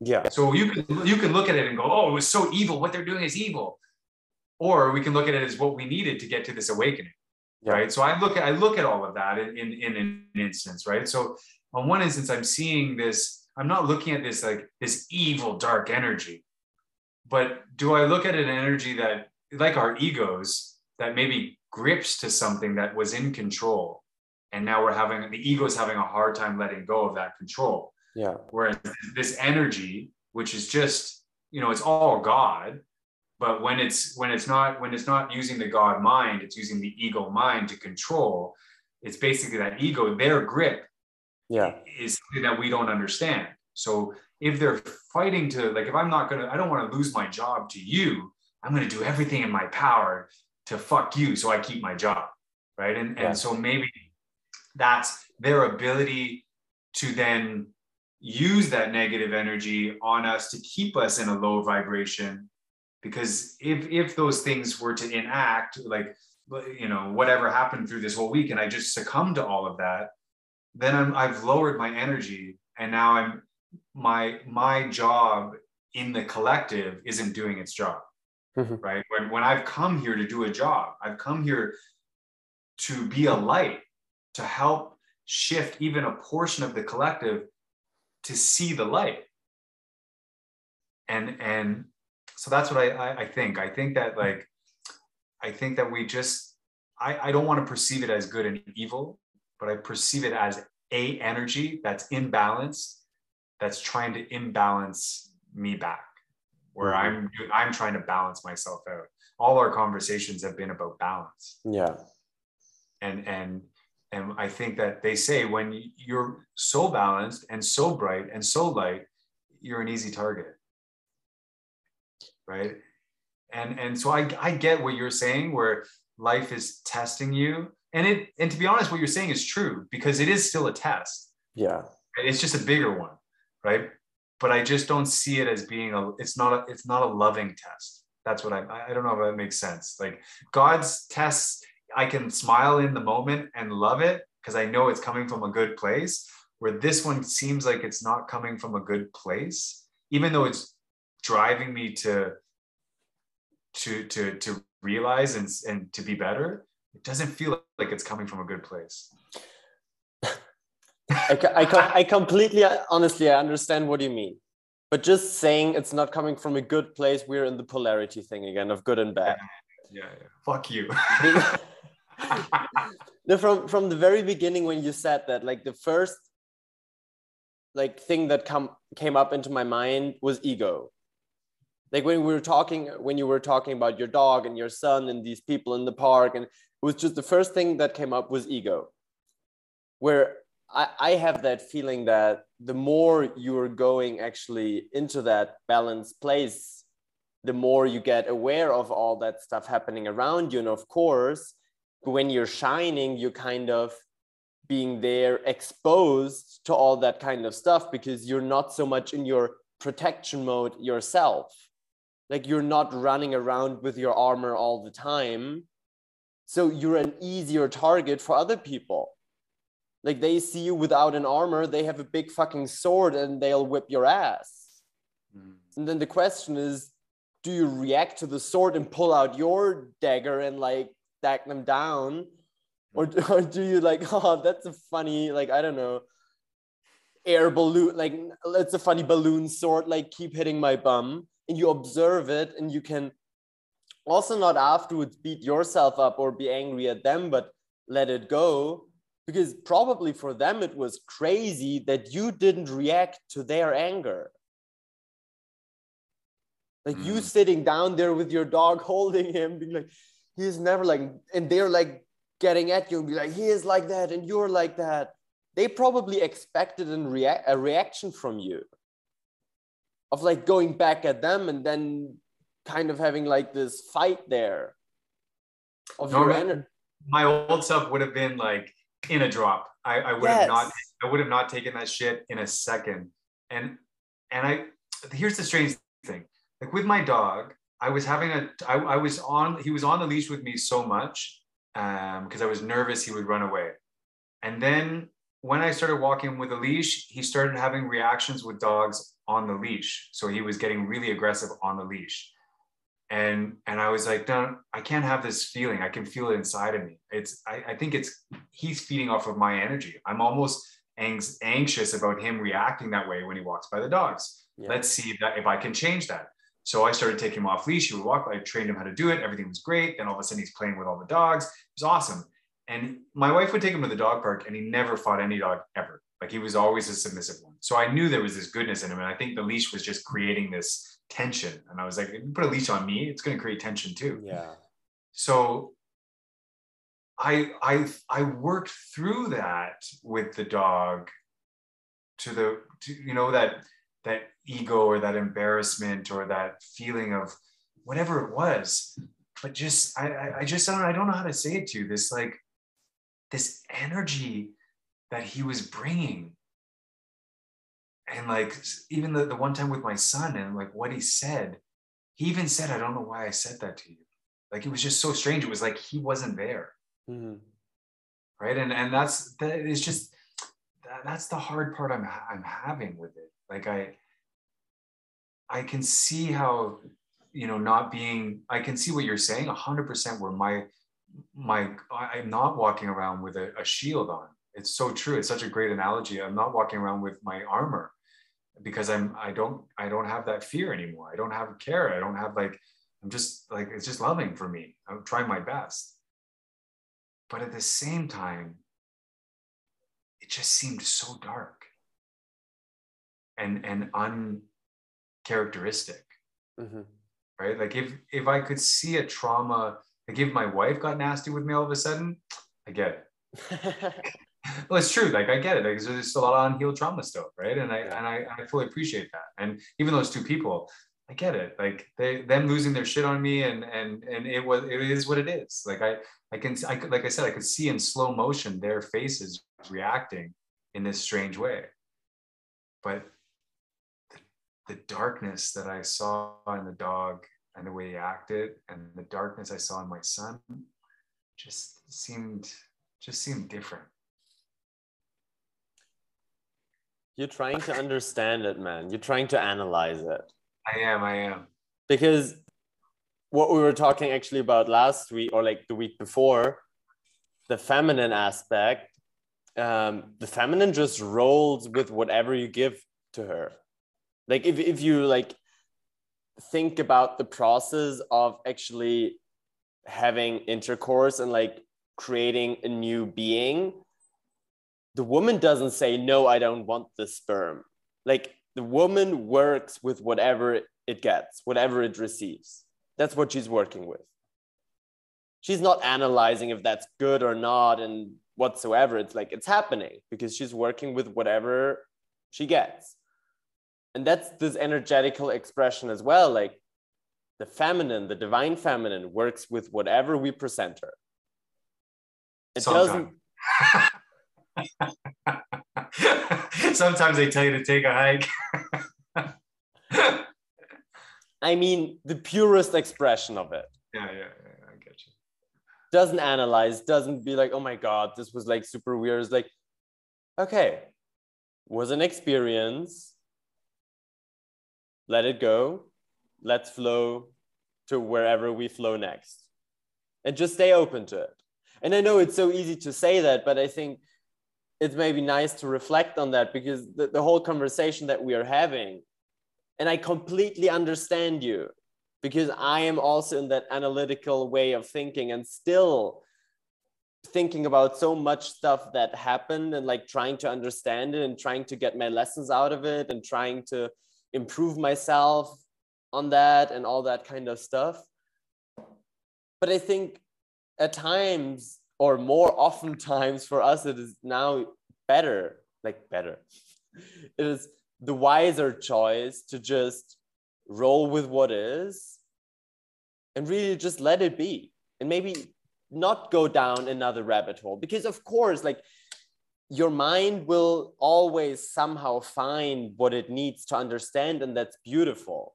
Speaker 3: Yeah.
Speaker 2: So you can you can look at it and go, oh, it was so evil. What they're doing is evil. Or we can look at it as what we needed to get to this awakening. Yeah. Right. So I look at I look at all of that in, in, in an instance, right? So on one instance, I'm seeing this, I'm not looking at this like this evil dark energy. But do I look at an energy that like our egos that maybe grips to something that was in control and now we're having the ego is having a hard time letting go of that control
Speaker 3: yeah.
Speaker 2: Whereas this energy which is just you know it's all god but when it's when it's not when it's not using the god mind it's using the ego mind to control it's basically that ego their grip
Speaker 3: yeah.
Speaker 2: is something that we don't understand. So if they're fighting to like if i'm not gonna i don't want to lose my job to you i'm gonna do everything in my power to fuck you so i keep my job right? And yeah. and so maybe that's their ability to then use that negative energy on us to keep us in a low vibration. Because if if those things were to enact like you know whatever happened through this whole week and i just succumb to all of that then I'm, i've lowered my energy and now i'm my my job in the collective isn't doing its job. Mm-hmm. right? When, when i've come here to do a job i've come here to be a light to help shift even a portion of the collective to see the light. And and so that's what I, I, I think. I think that like i think that we just i i don't want to perceive it as good and evil but i perceive it as a energy that's imbalanced that's trying to imbalance me back where mm-hmm. i'm i'm trying to balance myself out. All our conversations have been about balance.
Speaker 3: Yeah.
Speaker 2: And and and i think that they say when you're so balanced and so bright and so light you're an easy target. Right? And and so i i get what you're saying where life is testing you. And it and to be honest what you're saying is true because it is still a test.
Speaker 3: Yeah.
Speaker 2: It's just a bigger one right? But i just don't see it as being a it's not a it's not a loving test. That's what i i don't know if that makes sense. Like god's tests i can smile in the moment and love it because i know it's coming from a good place where this one seems like it's not coming from a good place even though it's driving me to to to to realize and and to be better it doesn't feel like it's coming from a good place.
Speaker 3: I, I, I completely honestly i understand what you mean. But just saying it's not coming from a good place we're in the polarity thing again of good and bad.
Speaker 2: Yeah, yeah. fuck you <laughs>
Speaker 3: no, from from the very beginning when you said that like the first like thing that come came up into my mind was ego. Like when we were talking when you were talking about your dog and your son and these people in the park and it was just the first thing that came up was ego. Where I, I have that feeling that the more you're going actually into that balanced place the more you get aware of all that stuff happening around you. And of course when you're shining you're kind of being there exposed to all that kind of stuff because you're not so much in your protection mode yourself. Like you're not running around with your armor all the time. So you're an easier target for other people. Like they see you without an armor they have a big fucking sword and they'll whip your ass. Mm. and then the question is do you react to the sword and pull out your dagger and like stack them down? Or, <laughs> or do you like <laughs> oh that's a funny like i don't know air balloon like it's a funny balloon sort, like keep hitting my bum and you observe it and you can also not afterwards beat yourself up or be angry at them but let it go. Because probably for them it was crazy that you didn't react to their anger. Like mm. you sitting down there with your dog <laughs> holding him being like he's never like and they're like getting at you and be like he is like that and you're like that they probably expected a, rea- a reaction from you of like going back at them and then kind of having like this fight there
Speaker 2: of no, your energy. My old self would have been like in a drop. I, I would yes. have not I would have not taken that shit in a second. And and I here's the strange thing. Like with my dog, I was having a I, I was on he was on the leash with me so much um because I was nervous he would run away. And then when I started walking with a leash, he started having reactions with dogs on the leash. So he was getting really aggressive on the leash. And and I was like, no, I can't have this feeling. I can feel it inside of me. It's I, I think it's he's feeding off of my energy. I'm almost ang- anxious about him reacting that way when he walks by the dogs. Yeah. Let's see if, that, if I can change that. So I started taking him off leash. He would walk. I trained him how to do it. Everything was great. Then all of a sudden he's playing with all the dogs. It was awesome. And my wife would take him to the dog park and he never fought any dog ever. Like he was always a submissive one. So I knew there was this goodness in him. And I think the leash was just creating this tension. And I was like, if you put a leash on me, it's going to create tension too.
Speaker 3: Yeah.
Speaker 2: So I I I worked through that with the dog to the to, you know that that ego or that embarrassment or that feeling of whatever it was. But just I I just don't I don't know how to say it to you. This like this energy that he was bringing and like even the, the one time with my son and like what he said he even said i don't know why i said that to you like it was just so strange it was like he wasn't there mm-hmm. right and and that's that is just that, that's the hard part i'm i'm having with it like i i can see how you know not being i can see what you're saying 100% where my my i'm not walking around with a, a shield on. It's so true. It's such a great analogy. I'm not walking around with my armor because i'm i don't i don't have that fear anymore. I don't have care. I don't have like i'm just like it's just loving for me. I'm trying my best. But at the same time it just seemed so dark and and uncharacteristic mm-hmm. right like if if i could see a trauma like if my wife got nasty with me all of a sudden i get it <laughs> well it's true like i get it like there's just a lot of unhealed trauma stuff right and i and I, I fully appreciate that and even those two people I get it. Like they them losing their shit on me and and and it was it is what it is. Like I I can I could like I said I could see in slow motion their faces reacting in this strange way. But the, darkness that I saw in the dog and the way he acted and the darkness I saw in my son just seemed just seemed different.
Speaker 3: You're trying to understand it, man. You're trying to analyze it.
Speaker 2: I am, I am.
Speaker 3: Because what we were talking actually about last week or like the week before, the feminine aspect, um, the feminine just rolls with whatever you give to her. Like if, if you like think about the process of actually having intercourse and like creating a new being, the woman doesn't say, no, I don't want the sperm. Like the woman works with whatever it gets, whatever it receives. That's what she's working with. She's not analyzing if that's good or not and whatsoever. It's like it's happening because she's working with whatever she gets. And that's this energetical expression as well. Like the feminine, the divine feminine works with whatever we present her. It Sometime.
Speaker 2: doesn't. <laughs> Sometimes they tell you to take a hike.
Speaker 3: I mean, the purest expression of it.
Speaker 2: Yeah, yeah, yeah, I get you.
Speaker 3: Doesn't analyze, doesn't be like, oh my God, this was like super weird. It's like, okay, was an experience. Let it go. Let's flow to wherever we flow next. And just stay open to it. And I know it's so easy to say that, but I think it's maybe nice to reflect on that because the, the whole conversation that we are having and i completely understand you because i am also in that analytical way of thinking and still thinking about so much stuff that happened and like trying to understand it and trying to get my lessons out of it and trying to improve myself on that and all that kind of stuff. But i think at times or more oftentimes <laughs> for us it is now better like better. <laughs> It is the wiser choice to just roll with what is and really just let it be. And maybe not go down another rabbit hole because of course like your mind will always somehow find what it needs to understand and that's beautiful.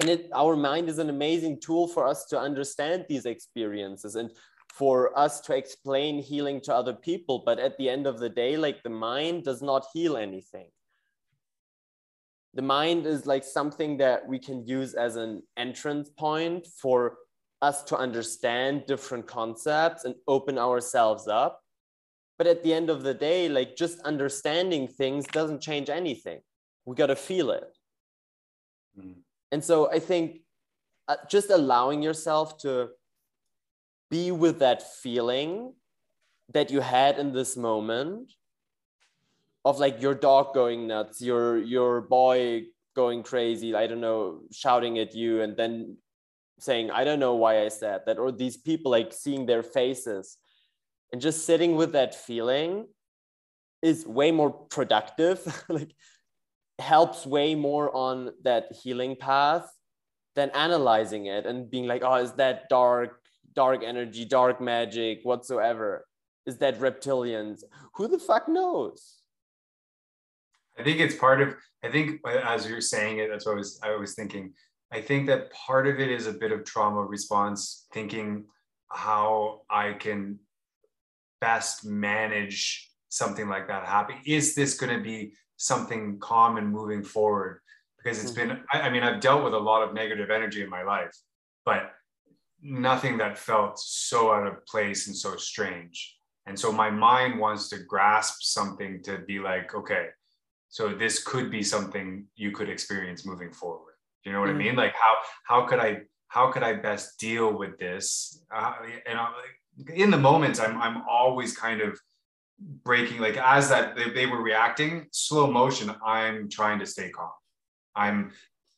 Speaker 3: And it, our mind is an amazing tool for us to understand these experiences and for us to explain healing to other people. But at the end of the day like the mind does not heal anything. The mind is like something that we can use as an entrance point for us to understand different concepts and open ourselves up but at the end of the day like just understanding things doesn't change anything we got to feel it mm. and so i think uh, just allowing yourself to be with that feeling that you had in this moment of like your dog going nuts, your your boy going crazy, I don't know, shouting at you and then saying, I don't know why I said that, or these people like seeing their faces and just sitting with that feeling is way more productive, <laughs> like helps way more on that healing path than analyzing it and being like, oh, is that dark? dark energy, dark magic, whatsoever? Is that reptilians? Who the fuck knows?
Speaker 2: I think it's part of. I think uh, as you're saying it, that's what I was. I was thinking. I think that part of it is a bit of trauma response, thinking how I can best manage something like that happen. Is this going to be something common moving forward? Because it's mm-hmm. been. I, I mean, I've dealt with a lot of negative energy in my life, but nothing that felt so out of place and so strange. And so my mind wants to grasp something to be like, okay, so this could be something you could experience moving forward. Do you know what mm-hmm. I mean? Like how how could I how could I best deal with this? Uh, and I, in the moments, I'm I'm always kind of breaking like as that they, they were reacting slow motion i'm trying to stay calm. I'm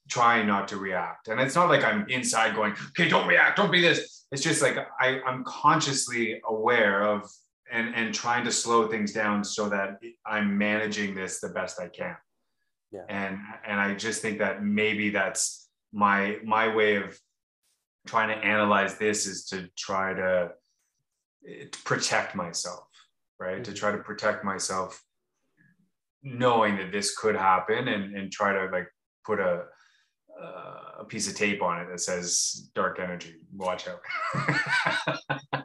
Speaker 2: trying not to react. And it's not like i'm inside going okay don't react don't be this. It's just like I, i'm consciously aware of and and trying to slow things down so that i'm managing this the best i can. Yeah. and and i just think that maybe that's my my way of trying to analyze this is to try to protect myself right? Mm-hmm. To try to protect myself, knowing that this could happen and, and try to like put a, uh, a piece of tape on it that says dark energy, watch out. <laughs>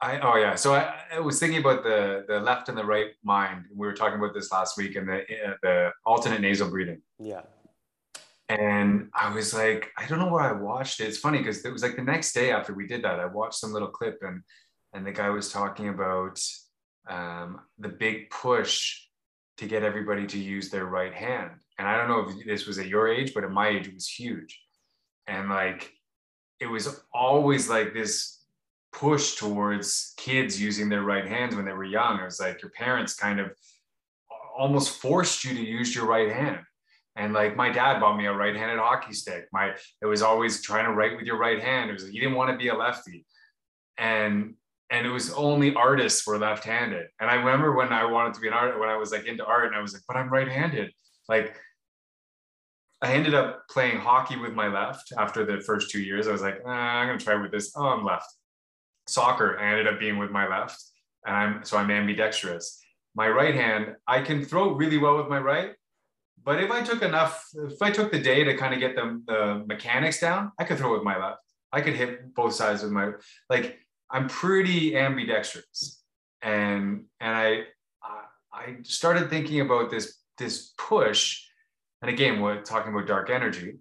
Speaker 2: I, oh yeah. So I, I, was thinking about the the left and the right mind. We were talking about this last week and the uh, the alternate nasal breathing.
Speaker 3: Yeah
Speaker 2: and I was like, I don't know where I watched it. It's funny because it was like the next day after we did that, I watched some little clip and and the guy was talking about um, the big push to get everybody to use their right hand. And I don't know if this was at your age, but at my age, it was huge. And like, it was always like this push towards kids using their right hands when they were young. It was like your parents kind of almost forced you to use your right hand and like my dad bought me a right-handed hockey stick. My it was always trying to write with your right hand. It was like he didn't want to be a lefty, and and it was only artists were left-handed. And I remember when I wanted to be an art when I was like into art, and I was like, but I'm right-handed. Like I ended up playing hockey with my left after the first two years. I was like, ah, I'm gonna try with this. Oh, I'm left. Soccer, I ended up being with my left, and I'm so I'm ambidextrous. My right hand, I can throw really well with my right, but if I took enough, if I took the day to kind of get the, the mechanics down, I could throw with my left. I could hit both sides with my like. I'm pretty ambidextrous, and and I I started thinking about this this push, and again, we're talking about dark energy,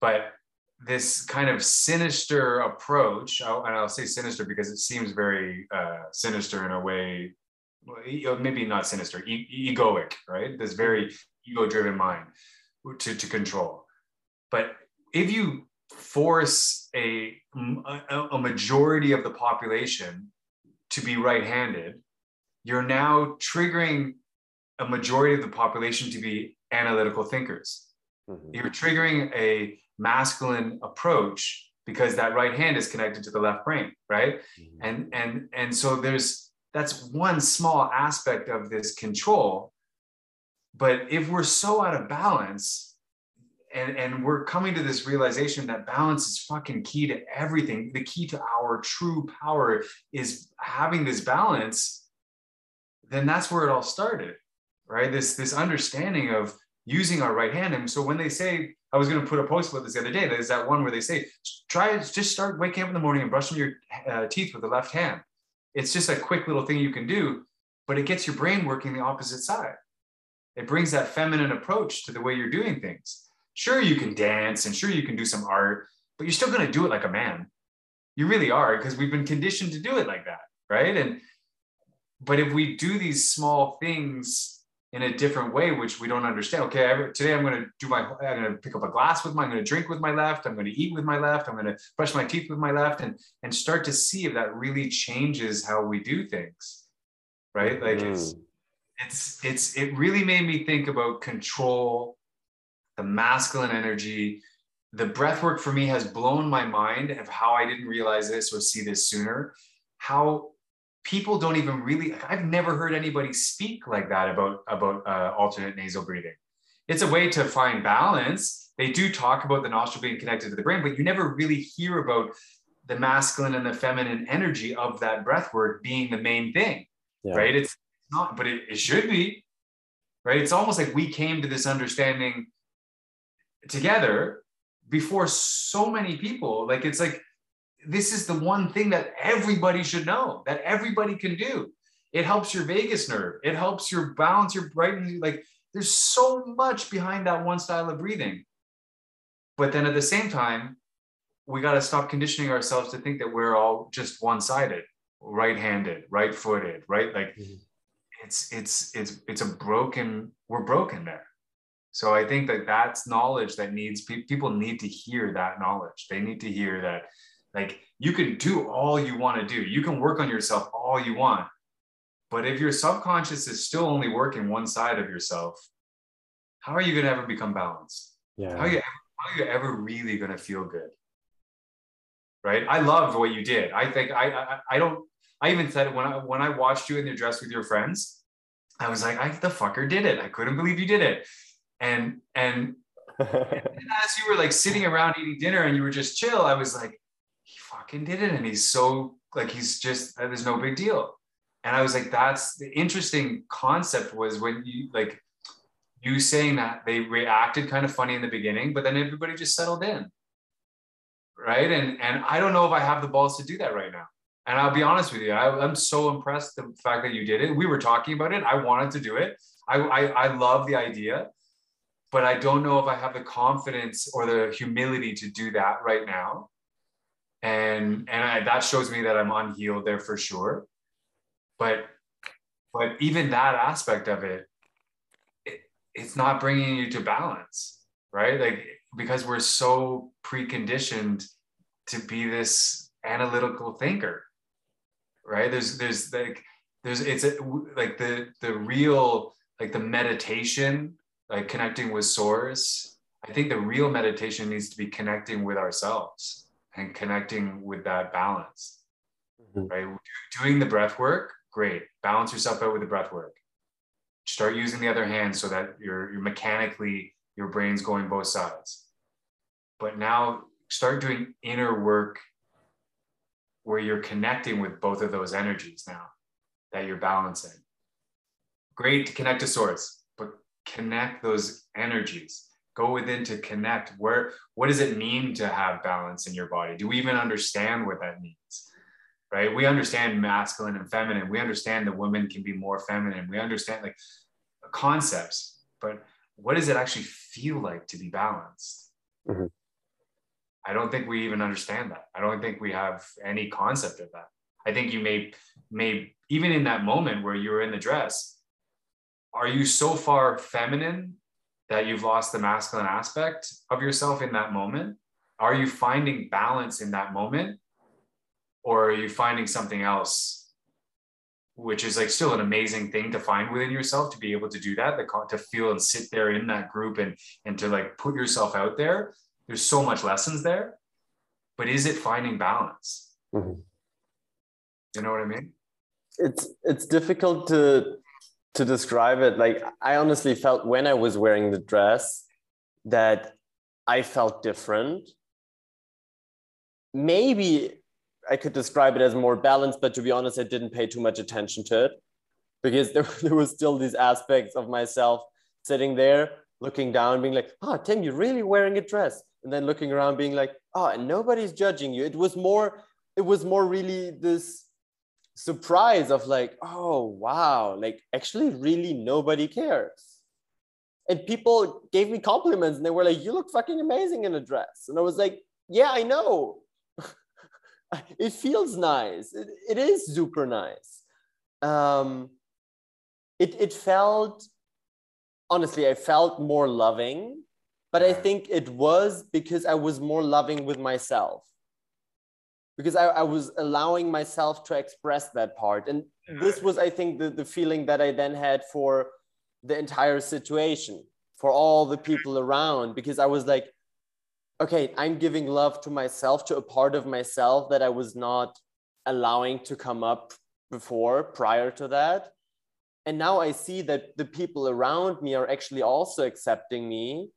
Speaker 2: but this kind of sinister approach, and I'll say sinister because it seems very uh, sinister in a way maybe not sinister, e- egoic, right? This very ego driven mind to, to control. But if you force a, a, majority of the population to be right handed, you're now triggering a majority of the population to be analytical thinkers. Mm-hmm. You're triggering a masculine approach because that right hand is connected to the left brain, right? Mm-hmm. And and and so there's that's one small aspect of this control but if we're so out of balance and, and we're coming to this realization that balance is fucking key to everything, the key to our true power is having this balance, then that's where it all started, right? This, this understanding of using our right hand. And so when they say, I was going to put a post about this the other day, there's that one where they say, try just start waking up in the morning and brushing your uh, teeth with the left hand. It's just a quick little thing you can do, but it gets your brain working the opposite side. It brings that feminine approach to the way you're doing things. Sure, you can dance and sure, you can do some art, but you're still going to do it like a man. You really are because we've been conditioned to do it like that. Right. And, but if we do these small things in a different way, which we don't understand. Okay, I, today I'm going to do my, I'm going to pick up a glass with my, I'm going to drink with my left. I'm going to eat with my left. I'm going to brush my teeth with my left, and and start to see if that really changes how we do things, right? Like mm. it's it's it's it really made me think about control the masculine energy. The breath work for me has blown my mind of how i didn't realize this or see this sooner. How people don't even really i've never heard anybody speak like that about about uh, alternate nasal breathing. It's a way to find balance. They do talk about the nostril being connected to the brain but you never really hear about the masculine and the feminine energy of that breath work being the main thing yeah. right? It's not, but it, it should be, right? It's almost like we came to this understanding together before so many people. Like it's like this is the one thing that everybody should know, that everybody can do. It helps your vagus nerve. It helps your balance, your brightening. Like there's so much behind that one style of breathing. But then at the same time, we got to stop conditioning ourselves to think that we're all just one-sided, right-handed, right-footed, right? Like mm-hmm. It's it's it's it's a broken. We're broken there. So I think that that's knowledge that needs people need to hear that knowledge. They need to hear that like you can do all you want to do. You can work on yourself all you want. But if your subconscious is still only working one side of yourself, how are you going to ever become balanced? Yeah. How are you ever, how are you ever really going to feel good? Right? I loved what you did. I think I, I I don't I even said it when I when I watched you in the dress with your friends, I was like, I the fucker did it. I couldn't believe you did it. And and, and <laughs> as you were like sitting around eating dinner and you were just chill i was like he fucking did it and he's so like he's just there's no big deal. And i was like that's the interesting concept was when you like you saying that they reacted kind of funny in the beginning but then everybody just settled in. Right? And and i don't know if i have the balls to do that right now and i'll be honest with you I, am so impressed the fact that you did it we were talking about it i wanted to do it i i, I love the idea but I don't know if I have the confidence or the humility to do that right now. And and I, that shows me that I'm unhealed there for sure. But but even that aspect of it, it it's not bringing you to balance, right? Like because we're so preconditioned to be this analytical thinker, right? There's there's like there's it's a, like the the real like the meditation like connecting with source i think the real meditation needs to be connecting with ourselves and connecting with that balance mm-hmm. right doing the breath work great balance yourself out with the breath work start using the other hand so that you're, you're mechanically your brain's going both sides but now start doing inner work where you're connecting with both of those energies now that you're balancing. Great to connect to source but connect those energies. Go within to connect. Where what does it mean to have balance in your body? Do we even understand what that means? Right? We understand masculine and feminine. We understand that women can be more feminine. We understand like concepts but what does it actually feel like to be balanced? Mm-hmm. I don't think we even understand that i don't think we have any concept of that i think you may may even in that moment where you were in the dress are you so far feminine that you've lost the masculine aspect of yourself in that moment? Are you finding balance in that moment? Or are you finding something else, which is like still an amazing thing to find within yourself to be able to do that, to feel and sit there in that group and, and to like put yourself out there? There's so much lessons there. But is it finding balance? Mm-hmm. You know what I mean?
Speaker 3: It's it's difficult to to describe it like i honestly felt when i was wearing the dress that i felt different maybe i could describe it as more balanced but to be honest i didn't pay too much attention to it because there, <laughs> there was still these aspects of myself sitting there looking down being like oh tim you're really wearing a dress and then looking around being like oh and nobody's judging you it was more it was more really this surprise of like, oh, wow, like actually, really nobody cares. And people gave me compliments and they were like, you look fucking amazing in a dress. And I was like, yeah, I know. <laughs> it feels nice. It, it is super nice. Um, it, it felt, honestly, I felt more loving, but I think it was because I was more loving with myself because I, I, was allowing myself to express that part. And this was, I think, the, the feeling that I then had for the entire situation, for all the people around, because I was like, okay, I'm giving love to myself, to a part of myself that I was not allowing to come up before, prior to that. And now I see that the people around me are actually also accepting me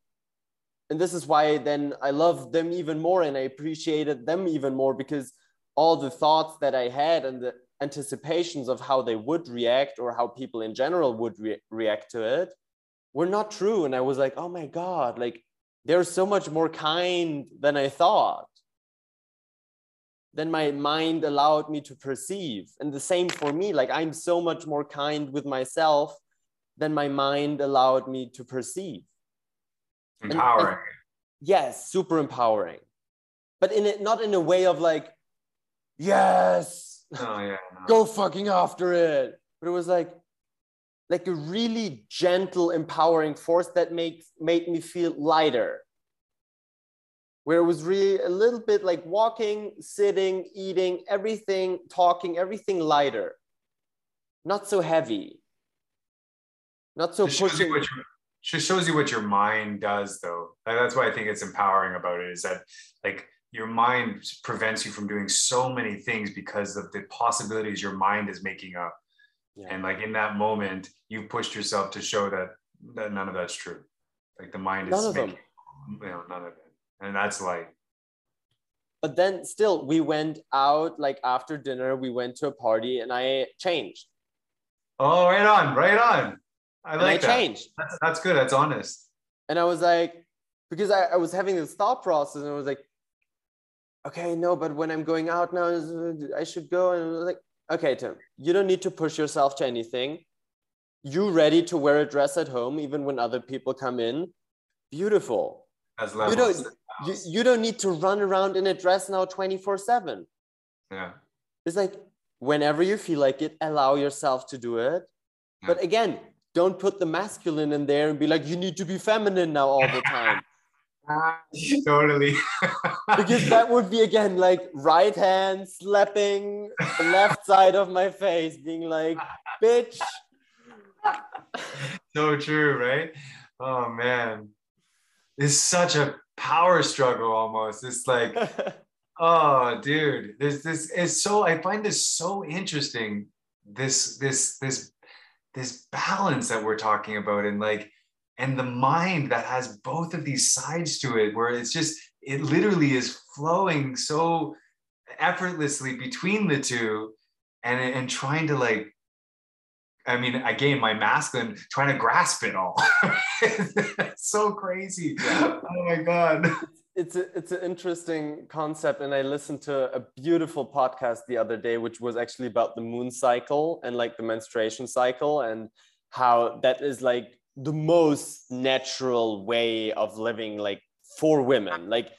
Speaker 3: and this is why then I love them even more and I appreciated them even more because all the thoughts that I had and the anticipations of how they would react or how people in general would re- react to it were not true. And I was like, oh my God, like they're so much more kind than I thought. Then my mind allowed me to perceive. And the same for me, like I'm so much more kind with myself than my mind allowed me to perceive
Speaker 2: empowering
Speaker 3: and, yes super empowering. But in it not in a way of like yes
Speaker 2: Oh yeah. no.
Speaker 3: go fucking after it. But it was like like a really gentle empowering force that makes made me feel lighter. Where it was really a little bit like walking sitting eating everything talking everything lighter. Not so heavy. Not so
Speaker 2: It shows, you
Speaker 3: pushing
Speaker 2: what just shows you what your mind does though. And that's why i think it's empowering about it is that like your mind prevents you from doing so many things because of the possibilities your mind is making up.
Speaker 3: Yeah.
Speaker 2: and like in that moment you've pushed yourself to show that that none of that's true. Like the mind is
Speaker 3: None of them.
Speaker 2: making, you know none of it. And that's like
Speaker 3: but then still we went out like after dinner we went to a party and i changed.
Speaker 2: Oh right on right on i
Speaker 3: and
Speaker 2: like
Speaker 3: i
Speaker 2: that.
Speaker 3: changed.
Speaker 2: That's, that's good. That's honest.
Speaker 3: And i was like because I, I was having this thought process and i was like okay no but when i'm going out now i should go. And I was like okay tim you don't need to push yourself to anything. You ready to wear a dress at home even when other people come in? Beautiful.
Speaker 2: That's
Speaker 3: you don't you, you don't need to run around in a dress now 24 7
Speaker 2: yeah.
Speaker 3: It's like whenever you feel like it allow yourself to do it. But again don't put the masculine in there and be like you need to be feminine now all the time <laughs> ah,
Speaker 2: totally <laughs>
Speaker 3: because that would be again like right hand slapping the left side of my face being like bitch
Speaker 2: so true, right? Oh man, it's such a power struggle almost. It's like, <laughs> oh dude, there's this. It's so I find this so interesting. This this this this balance that we're talking about, and like, and the mind that has both of these sides to it, where it's just it literally is flowing so effortlessly between the two, and and trying to like I mean, again, my masculine trying to grasp it all. <laughs> it's so crazy.
Speaker 3: Yeah.
Speaker 2: Oh my God. <laughs>
Speaker 3: it's a, it's an interesting concept and i listened to a beautiful podcast the other day which was actually about the moon cycle and like the menstruation cycle and how that is like the most natural way of living like for women. Like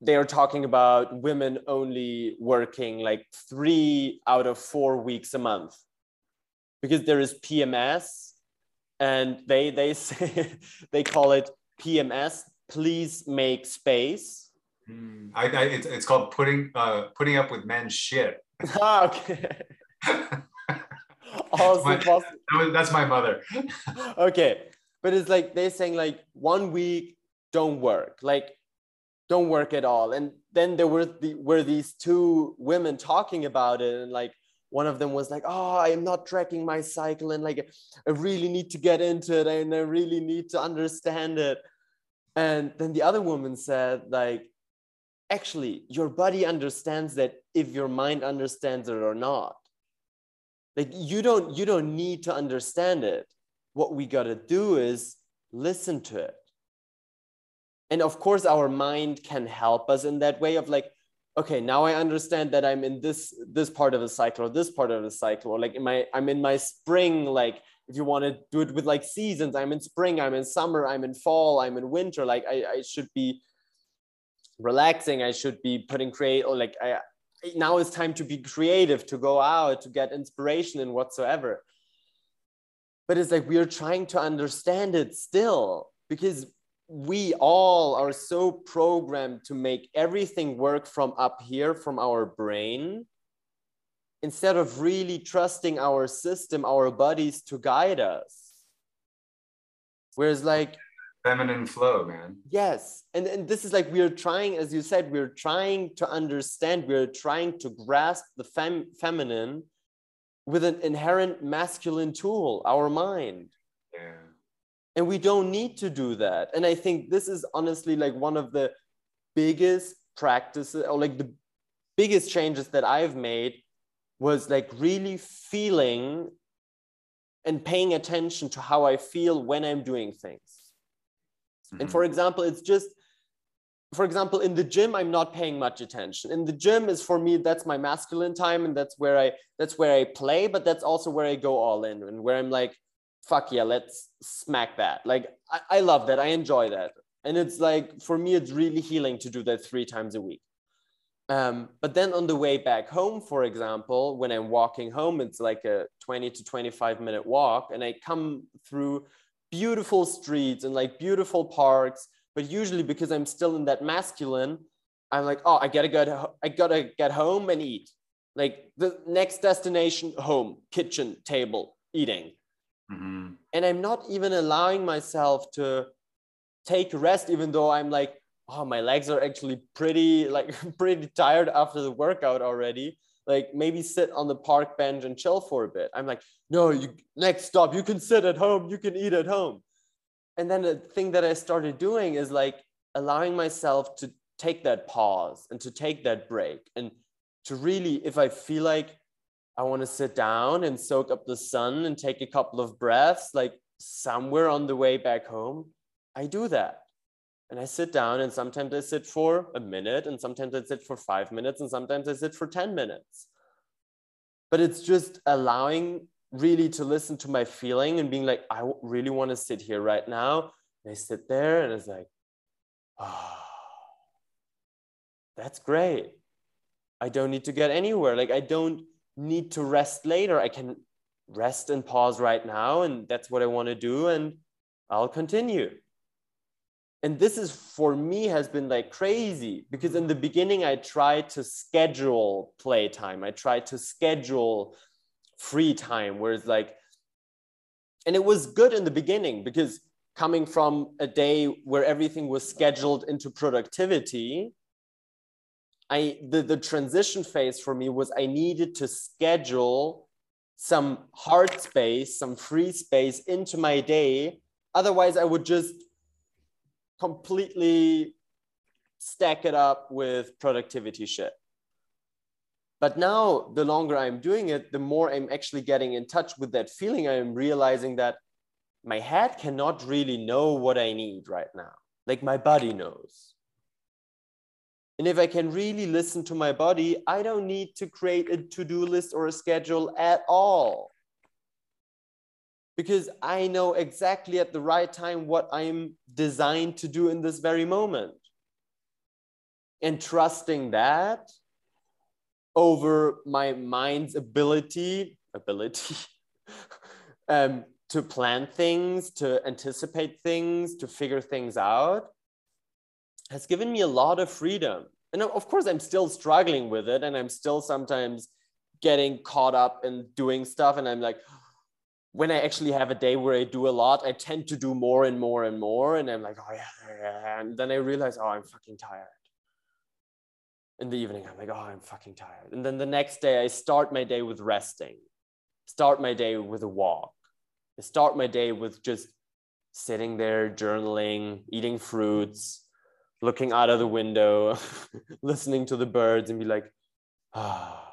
Speaker 3: they are talking about women only working like three out of four weeks a month because there is pms and they they <laughs> say they call it pms please make space
Speaker 2: Mm, I, I, it's, it's called putting uh, putting up with men's shit. <laughs> <laughs>
Speaker 3: Ah, okay also
Speaker 2: My-
Speaker 3: possible.
Speaker 2: That's my mother. <laughs>
Speaker 3: okay but it's like they're saying like one week don't work like don't work at all and then there were the were these two women talking about it and like one of them was like oh i am not tracking my cycle and like i really need to get into it and i really need to understand it and then the other woman said like actually your body understands that if your mind understands it or not. Like you don't you don't need to understand it. What we got to do is listen to it. And of course our mind can help us in that way of like okay now i understand that i'm in this this part of the cycle or this part of the cycle or like in my i'm in my spring like if you want to do it with like seasons i'm in spring i'm in summer i'm in fall i'm in winter like i, I should be relaxing i should be putting create or like i now it's time to be creative to go out to get inspiration and whatsoever. But it's like we are trying to understand it still because we all are so programmed to make everything work from up here from our brain instead of really trusting our system our bodies to guide us whereas like
Speaker 2: Feminine flow, man.
Speaker 3: Yes. And, and this is like we're trying, as you said, we're trying to understand, we're trying to grasp the fem- feminine with an inherent masculine tool, our mind.
Speaker 2: Yeah.
Speaker 3: And we don't need to do that. And I think this is honestly like one of the biggest practices or like the biggest changes that I've made was like really feeling and paying attention to how I feel when I'm doing things. And
Speaker 2: Mhm.
Speaker 3: for example, it's just, for example, in the gym, I'm not paying much attention. In the gym is for me, that's my masculine time, and that's where I that's where I play, but that's also where I go all in and where I'm like, fuck yeah, let's smack that. Like I, I love that. I enjoy that. And it's like for me, it's really healing to do that three times a week. Um, but then on the way back home, for example, when I'm walking home, it's like a 20 to 25 minute walk, and I come through beautiful streets and like beautiful parks. But usually, because I'm still in that masculine, I'm like, oh, I gotta get, I gotta get home and eat. Like the next destination, home, kitchen, table, eating. Mm-hmm. And I'm not even allowing myself to take rest, even though I'm like, oh, my legs are actually pretty like <laughs> pretty tired after the workout already. Like maybe sit on the park bench and chill for a bit. I'm like, no, you next stop, you can sit at home, you can eat at home. And then the thing that I started doing is like allowing myself to take that pause and to take that break and to really, if I feel like I want to sit down and soak up the sun and take a couple of breaths, like somewhere on the way back home, I do that. And I sit down, and sometimes I sit for a minute, and sometimes I sit for five minutes, and sometimes I sit for 10 minutes. But it's just allowing really to listen to my feeling and being like, I really want to sit here right now. And I sit there, and it's like, oh, that's great. I don't need to get anywhere. Like, I don't need to rest later. I can rest and pause right now, and that's what I want to do, and I'll continue. And this is for me has been like crazy because in the beginning I tried to schedule playtime. I tried to schedule free time where it's like, and it was good in the beginning because coming from a day where everything was scheduled into productivity, I the, the transition phase for me was I needed to schedule some hard space, some free space into my day. Otherwise, I would just completely stack it up with productivity shit. But now, the longer I'm doing it, the more I'm actually getting in touch with that feeling. I'm realizing that my head cannot really know what I need right now. Like my body knows. And if I can really listen to my body, I don't need to create a to do list or a schedule at all. Because I know exactly at the right time what I'm designed to do in this very moment. And trusting that over my mind's ability, ability <laughs> um, to plan things, to anticipate things, to figure things out, has given me a lot of freedom. And of course, I'm still struggling with it. And I'm still sometimes getting caught up in doing stuff. And I'm like, when I actually have a day where I do a lot, I tend to do more and more and more. And I'm like, oh, yeah. yeah. And then I realize, oh, I'm fucking tired. In the evening, I'm like, oh, I'm fucking tired. And then the next day, I start my day with resting, start my day with a walk, I start my day with just sitting there, journaling, eating fruits, looking out of the window, <laughs> listening to the birds, and be like, ah.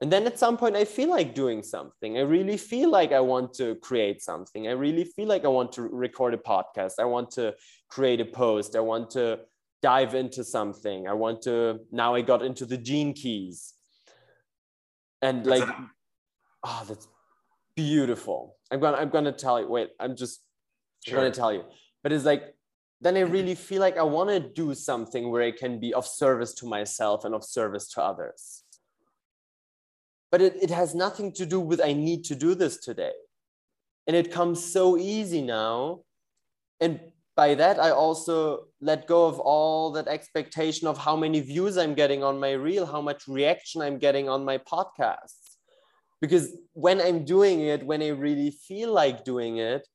Speaker 3: And then at some point, I feel like doing something. I really feel like I want to create something. I really feel like I want to record a podcast. I want to create a post. I want to dive into something. I want to, now I got into the gene keys. And like, oh, that's beautiful. I'm gonna, I'm gonna tell you, wait, I'm just sure. gonna tell you. But it's like then I <clears throat> really feel like I want to do something where I can be of service to myself and of service to others. But it, it has nothing to do with I need to do this today. And it comes so easy now. And by that, I also let go of all that expectation of how many views I'm getting on my reel, how much reaction I'm getting on my podcasts. Because when I'm doing it, when I really feel like doing it,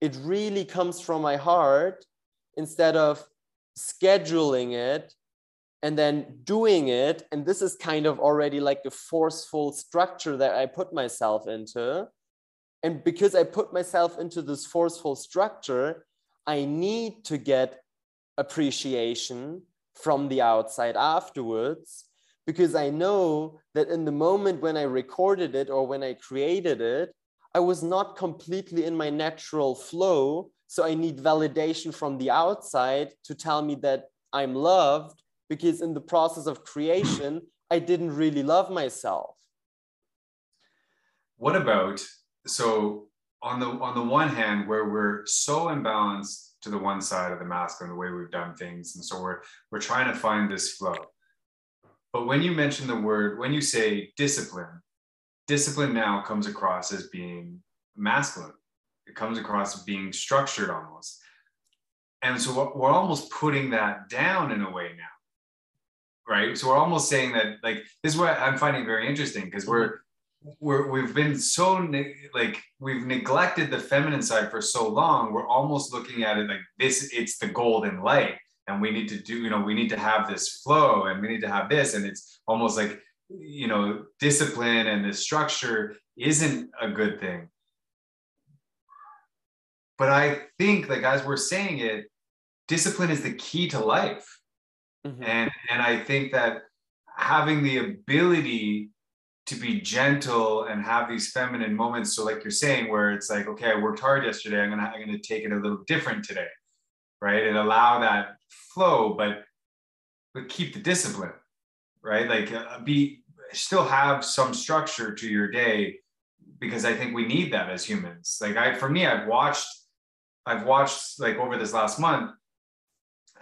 Speaker 3: it really comes from my heart instead of scheduling it and then doing it. And this is kind of already like the forceful structure that I put myself into. And because I put myself into this forceful structure, I need to get appreciation from the outside afterwards because I know that in the moment when I recorded it or when I created it, I was not completely in my natural flow so I need validation from the outside to tell me that I'm loved because in the process of creation, I didn't really love myself.
Speaker 2: What about so on the on the one hand, where we're so imbalanced to the one side of the mask and the way we've done things, and so we're we're trying to find this flow. but when you mention the word, when you say discipline, discipline now comes across as being masculine. It comes across as being structured almost. And so we're almost putting that down in a way now. Right. So we're almost saying that, like, this is what I'm finding very interesting because we're, mm-hmm. we're, we've been so ne- like we've neglected the feminine side for so long we're almost looking at it like this it's the golden light and we need to do you know we need to have this flow and we need to have this and it's almost like you know discipline and the structure isn't a good thing. But i think like as we're saying it discipline is the key to life mm-hmm. and and i think that having the ability to be gentle and have these feminine moments so like you're saying where it's like okay i worked hard yesterday i'm gonna i'm gonna take it a little different today right and allow that flow, but but keep the discipline, right? Like uh, be still have some structure to your day because I think we need that as humans. Like I, for me, I've watched, I've watched like over this last month,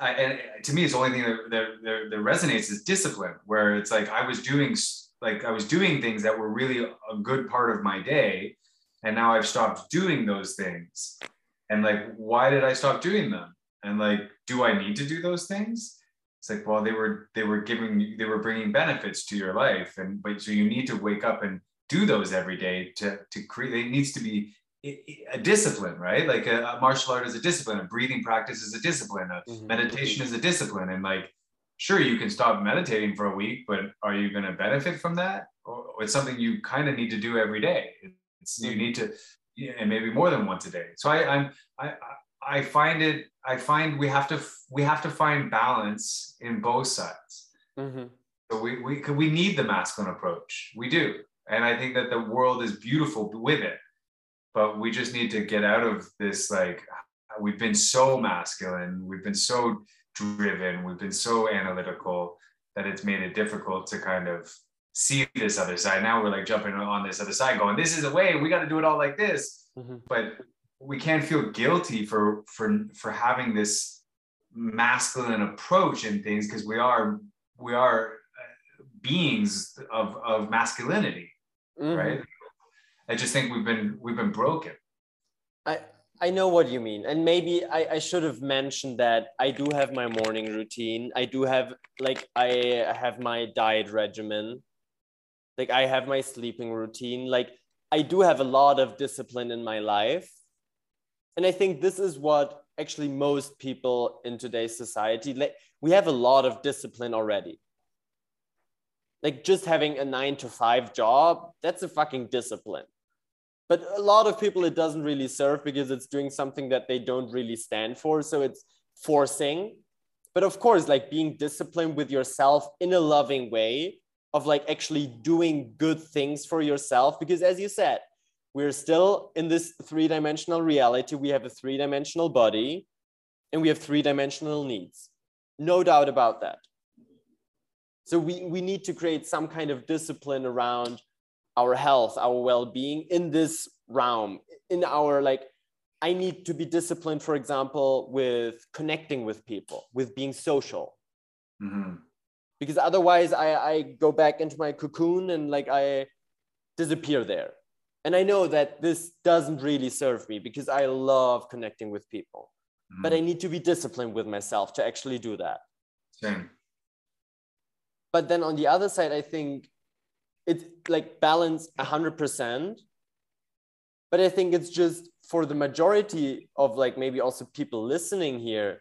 Speaker 2: I, and to me, it's the only thing that, that, that, resonates is discipline, where it's like I was doing like I was doing things that were really a good part of my day, and now I've stopped doing those things. And like, why did I stop doing them? and like do i need to do those things it's like well they were they were giving they were bringing benefits to your life and but so you need to wake up and do those every day to to create it needs to be a discipline right like a, a martial art is a discipline a breathing practice is a discipline a mm-hmm. meditation is a discipline and like sure you can stop meditating for a week but are you going to benefit from that or it's something you kind of need to do every day it's you mm-hmm. need to and maybe more than once a day so i i'm i I find it. I find we have to we have to find balance in both sides. Mm-hmm. So we we we need the masculine approach. We do, and I think that the world is beautiful with it. But we just need to get out of this. Like we've been so masculine. We've been so driven. We've been so analytical that it's made it difficult to kind of see this other side. Now we're like jumping on this other side, going, "This is a way. We got to do it all like this." Mm-hmm. But we can't feel guilty for for for having this masculine approach in things because we are we are uh, beings of of masculinity mm-hmm. right i just think we've been we've been broken.
Speaker 3: I i know what you mean. And maybe i i should have mentioned that i do have my morning routine. I do have like i have my diet regimen. Like i have my sleeping routine. Like i do have a lot of discipline in my life. And i think this is what actually most people in today's society like we have a lot of discipline already. Like just having a 9 to 5 job that's a fucking discipline but a lot of people it doesn't really serve because it's doing something that they don't really stand for so it's forcing but of course like being disciplined with yourself in a loving way of like actually doing good things for yourself because as you said we're still in this three dimensional reality. We have a three dimensional body and we have three dimensional needs. No doubt about that. So we, we need to create some kind of discipline around our health, our well being in this realm, in our like, I need to be disciplined, for example, with connecting with people, with being social. Mm-hmm. Because otherwise, I, I go back into my cocoon and like I disappear there and I know that this doesn't really serve me because I love connecting with people. Mm. But I need to be disciplined with myself to actually do that.
Speaker 2: Same.
Speaker 3: But then on the other side, I think it's like balance 100%. But I think it's just for the majority of like maybe also people listening here,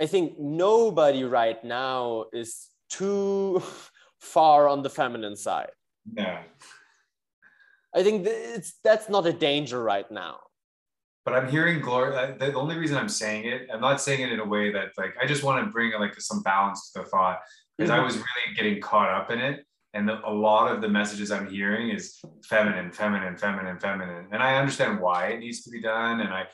Speaker 3: I think nobody right now is too <laughs> far on the feminine side.
Speaker 2: Yeah.
Speaker 3: I think it's that's not a danger right now.
Speaker 2: But I'm hearing glory. The only reason I'm saying it, I'm not saying it in a way that like I just want to bring like some balance to the thought because mm-hmm. I was really getting caught up in it. And the, a lot of the messages I'm hearing is feminine, feminine, feminine, feminine. And I understand why it needs to be done. And I,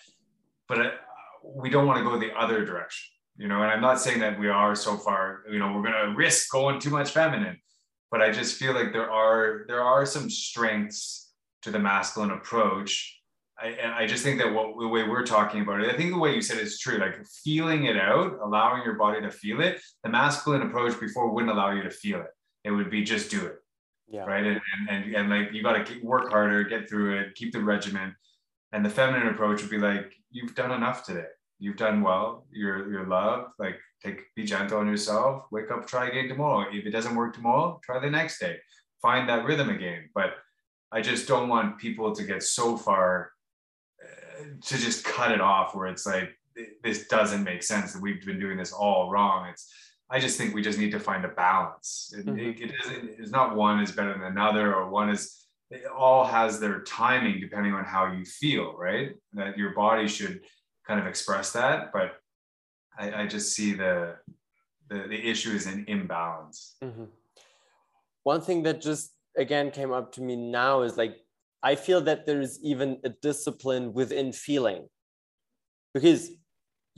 Speaker 2: but we don't want to go the other direction, you know. And I'm not saying that we are so far, you know, we're going to risk going too much feminine. But I just feel like there are there are some strengths to the masculine approach I, I just think that what the way we're talking about it, I think the way you said it is true. Like feeling it out, allowing your body to feel it. The masculine approach before wouldn't allow you to feel it. It would be just do it. Yeah. Right. And, and, and, and like you got to work harder, get through it, keep the regimen. And the feminine approach would be like, you've done enough today. You've done well. You're you're loved. Like take be gentle on yourself. Wake up, try again tomorrow. If it doesn't work tomorrow, try the next day. Find that rhythm again. But I just don't want people to get so far uh, to just cut it off where it's like this doesn't make sense that we've been doing this all wrong. It's I just think we just need to find a balance. It, mm-hmm. it, it isn't, it's not one is better than another or one is it all has their timing depending on how you feel, right? That your body should kind of express that, but I, I just see the, the the issue is an imbalance. Mm-hmm.
Speaker 3: One thing that just again came up to me now is like I feel that there is even a discipline within feeling because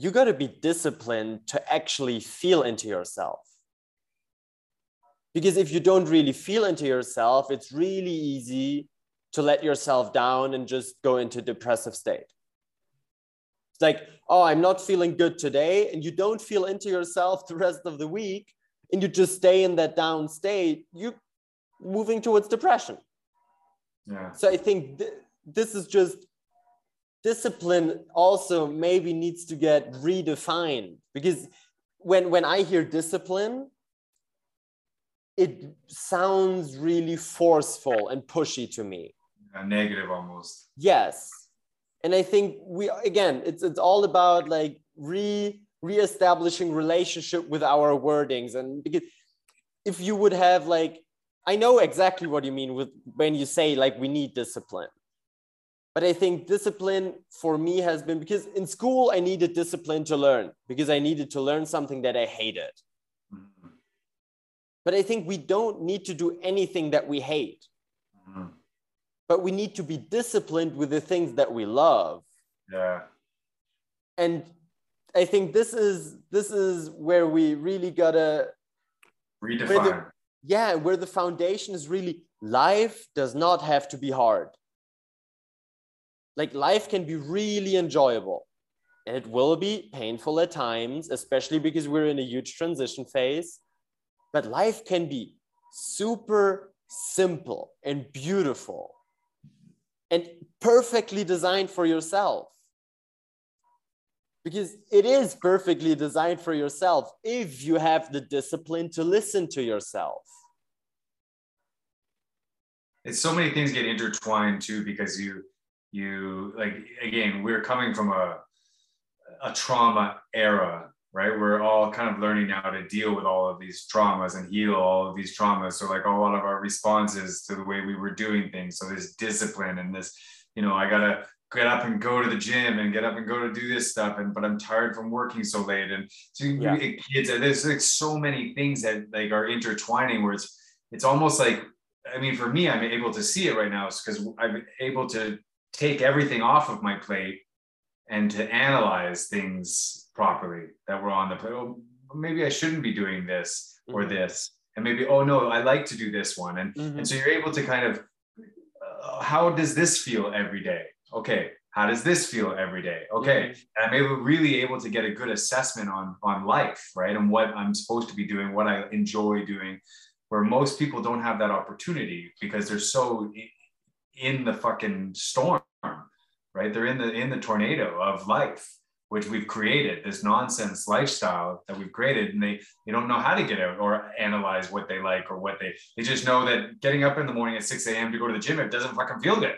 Speaker 3: you got to be disciplined to actually feel into yourself. Because if you don't really feel into yourself, it's really easy to let yourself down and just go into depressive state. It's like, oh, I'm not feeling good today, and you don't feel into yourself the rest of the week, and you just stay in that down state. You're moving towards depression. Yeah. So I think th- this is just discipline also maybe needs to get redefined because when when I hear discipline, it sounds really forceful and pushy to me.
Speaker 2: Negative almost.
Speaker 3: Yes. And I think we again, it's it's all about like re reestablishing relationship with our wordings and because if you would have like I know exactly what you mean with when you say like we need discipline. But I think discipline for me has been because in school I needed discipline to learn because I needed to learn something that I hated. Mm-hmm. But I think we don't need to do anything that we hate. Mm-hmm. But we need to be disciplined with the things that we love.
Speaker 2: Yeah.
Speaker 3: And I think this is this is where we really gotta
Speaker 2: redefine
Speaker 3: yeah, where the foundation is really life does not have to be hard. Like life can be really enjoyable. And it will be painful at times, especially because we're in a huge transition phase. But life can be super simple and beautiful and perfectly designed for yourself because it is perfectly designed for yourself if you have the discipline to listen to yourself
Speaker 2: it's so many things get intertwined too because you you like again we're coming from a a trauma era right? We're all kind of learning now to deal with all of these traumas and heal all of these traumas. So like a lot of our responses to the way we were doing things. So this discipline and this you know i gotta get up and go to the gym and get up and go to do this stuff. And but i'm tired from working so late. And so yeah. kids there's like so many things that like are intertwining where it's it's almost like i mean for me i'm able to see it right now. Because i'm able to take everything off of my plate and to analyze things properly that were on the plate oh, maybe i shouldn't be doing this or mm-hmm. this and maybe oh no i like to do this one and mm-hmm. and so you're able to kind of uh, how does this feel every day okay how does this feel every day okay mm-hmm. and i'm able, really able to get a good assessment on on life right and what i'm supposed to be doing what i enjoy doing where most people don't have that opportunity because they're so in the fucking storm right? They're in the in the tornado of life which we've created this nonsense lifestyle that we've created and they they don't know how to get out or analyze what they like or what they they just know that getting up in the morning at 6 a.m to go to the gym it doesn't fucking feel good.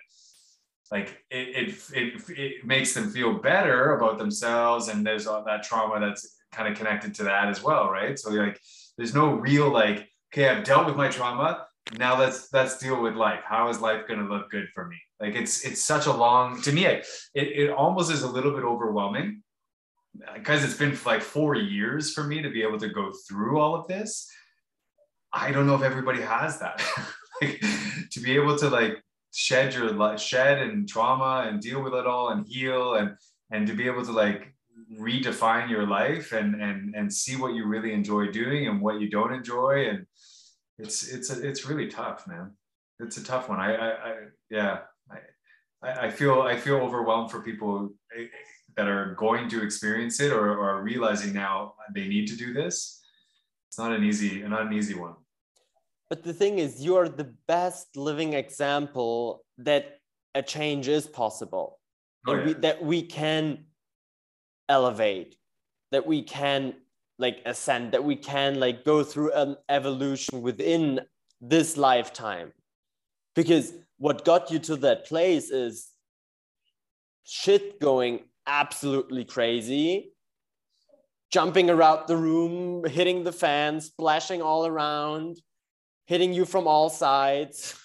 Speaker 2: Like it, it, it, it makes them feel better about themselves and there's all that trauma that's kind of connected to that as well right? So like there's no real like okay i've dealt with my trauma now let's let's deal with life. How is life going to look good for me? Like it's it's such a long to me it, it almost is a little bit overwhelming because it's been like four years for me to be able to go through all of this. I don't know if everybody has that. <laughs> Like to be able to like shed your shed and trauma and deal with it all and heal and and to be able to like redefine your life and and and see what you really enjoy doing and what you don't enjoy and it's it's a, it's really tough man it's a tough one i i, I yeah I, I, feel I feel overwhelmed for people that are going to experience it or, or are realizing now they need to do this. It's not an easy, not an easy one.
Speaker 3: But the thing is, you are the best living example that a change is possible, oh, and yeah. we, that we can elevate, that we can like ascend, that we can like go through an evolution within this lifetime. Because what got you to that place is shit going absolutely crazy, jumping around the room, hitting the fan, splashing all around, hitting you from all sides.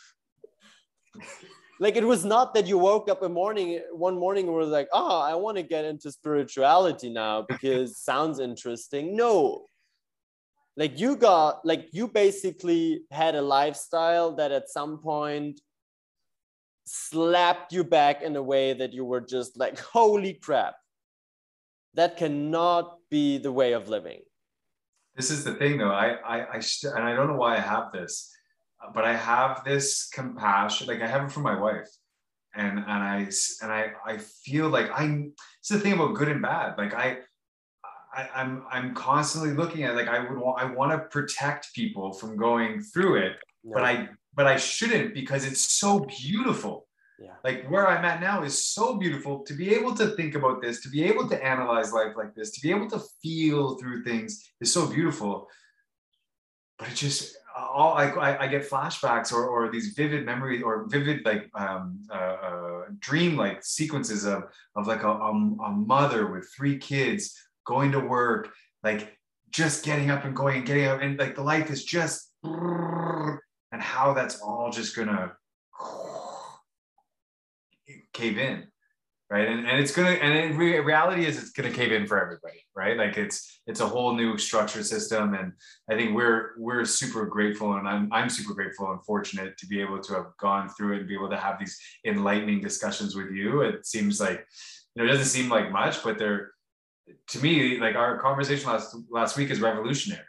Speaker 3: <laughs> like it was not that you woke up a morning one morning and were like, oh, I want to get into spirituality now because <laughs> sounds interesting. No. Like you got like you basically had a lifestyle that at some point slapped you back in a way that you were just like, holy crap. That cannot be the way of living.
Speaker 2: This is the thing, though. I, I, I and I don't know why I have this, but I have this compassion. Like I have it for my wife, and and I and I I feel like I. It's the thing about good and bad. Like I, I, I'm I'm constantly looking at like I would want I want to protect people from going through it, no. but I but I shouldn't because it's so beautiful. Yeah. Like where I'm at now is so beautiful to be able to think about this, to be able to analyze life like this, to be able to feel through things is so beautiful. But it just all I, I get flashbacks or, or these vivid memories or vivid like um, uh, uh, dream like sequences of of like a, a, a mother with three kids going to work, like just getting up and going and getting up and like the life is just and how that's all just gonna <sighs> cave in right and, and it's gonna and in re- reality is it's gonna cave in for everybody right like it's it's a whole new structure system and i think we're we're super grateful and i'm, I'm super grateful and fortunate to be able to have gone through it and be able to have these enlightening discussions with you it seems like you know it doesn't seem like much but they're to me like our conversation last last week is revolutionary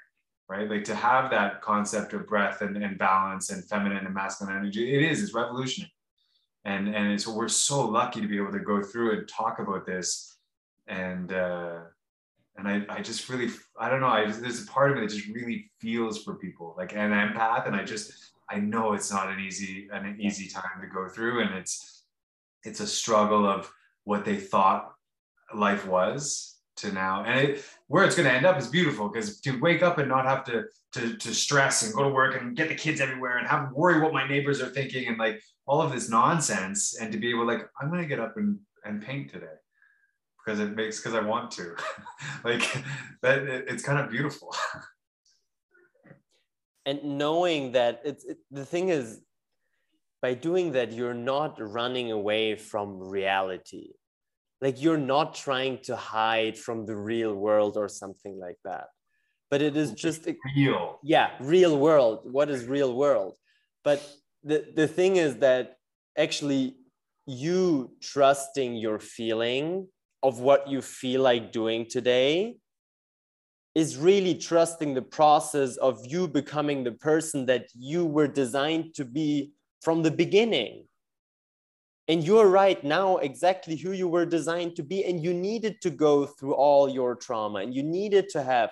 Speaker 2: right? Like to have that concept of breath and, and balance and feminine and masculine energy, it is, it's revolutionary. And, and it's, we're so lucky to be able to go through and talk about this. And, uh, and I, I just really, I don't know, I just, there's a part of me that just really feels for people like an empath. And I just, I know it's not an easy, an easy time to go through. And it's, it's a struggle of what they thought life was to now. And it, where it's going to end up is beautiful because to wake up and not have to, to to stress and go to work and get the kids everywhere and have worry what my neighbors are thinking and like all of this nonsense and to be able like I'm going to get up and and paint today because it makes because I want to <laughs> like that it, it's kind of beautiful. <laughs>
Speaker 3: and knowing that it's it, the thing is by doing that you're not running away from reality like you're not trying to hide from the real world or something like that. But it is just
Speaker 2: real.
Speaker 3: Yeah real world. What is real world? But the, the thing is that actually you trusting your feeling of what you feel like doing today is really trusting the process of you becoming the person that you were designed to be from the beginning and you're right now exactly who you were designed to be and you needed to go through all your trauma and you needed to have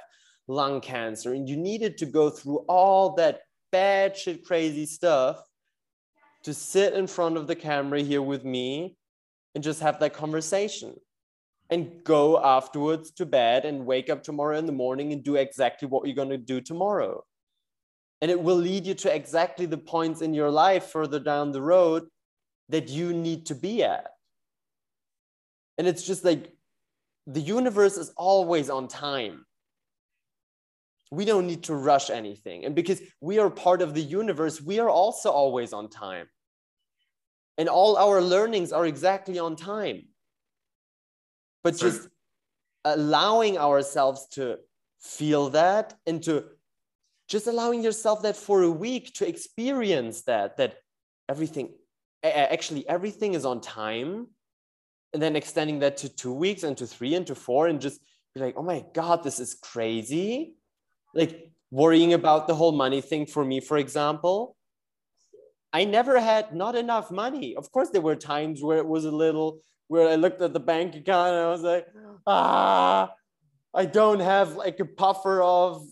Speaker 3: lung cancer and you needed to go through all that bad shit crazy stuff to sit in front of the camera here with me and just have that conversation. And go afterwards to bed and wake up tomorrow in the morning and do exactly what you're going to do tomorrow. And it will lead you to exactly the points in your life further down the road that you need to be at. And it's just like the universe is always on time. We don't need to rush anything. And because we are part of the universe, we are also always on time. And all our learnings are exactly on time. But just allowing ourselves to feel that and to just allowing yourself that for a week to experience that, that everything actually everything is on time and then extending that to two weeks and to three and to four and just be like oh my god this is crazy like worrying about the whole money thing for me for example I never had not enough money. Of course, there were times where it was a little, where I looked at the bank account and I was like, ah, I don't have like a puffer of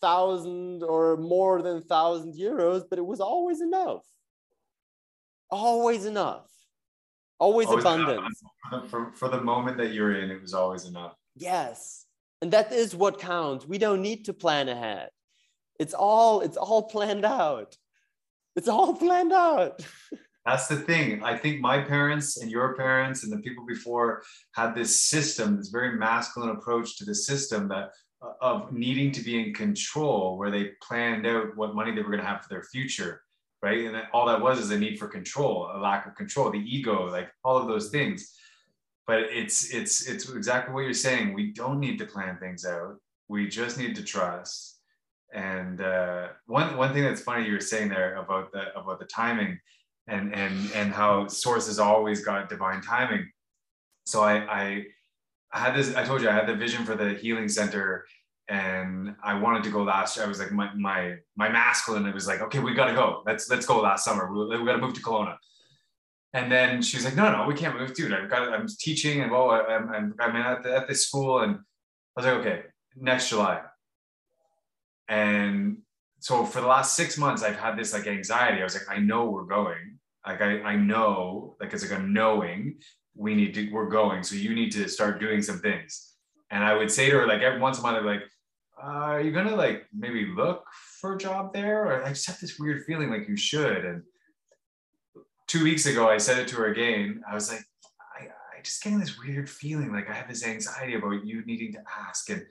Speaker 3: thousand or more than thousand euros, but it was always enough. Always enough. Always, always abundance.
Speaker 2: Enough. For, for the moment that you're in, it was always enough.
Speaker 3: Yes. And that is what counts. We don't need to plan ahead. It's all it's all planned out. It's all planned out. <laughs>
Speaker 2: That's the thing. I think my parents and your parents and the people before had this system, this very masculine approach to the system that uh, of needing to be in control, where they planned out what money they were going to have for their future, right? And all that was is a need for control, a lack of control, the ego, like all of those things. But it's it's it's exactly what you're saying. We don't need to plan things out. We just need to trust. And uh, one one thing that's funny you were saying there about the about the timing and and and how source has always got divine timing so I, I i had this i told you i had the vision for the healing center and i wanted to go last year. i was like my my my masculine it was like okay we gotta go. Let's let's go last summer. We, we gotta move to Kelowna. And then she's like no no we can't move dude. I've got i'm teaching and well i'm i'm, at, the, at this school and i was like okay next july. And so for the last six months i've had this like anxiety. I was like i know we're going. Like I, I know, like it's like a knowing we need to, we're going. So you need to start doing some things. And I would say to her, like every once in a I'd like, uh, are you gonna like maybe look for a job there? Or I just have this weird feeling like you should. And two weeks ago, I said it to her again. I was like, I, I just getting this weird feeling like I have this anxiety about you needing to ask, and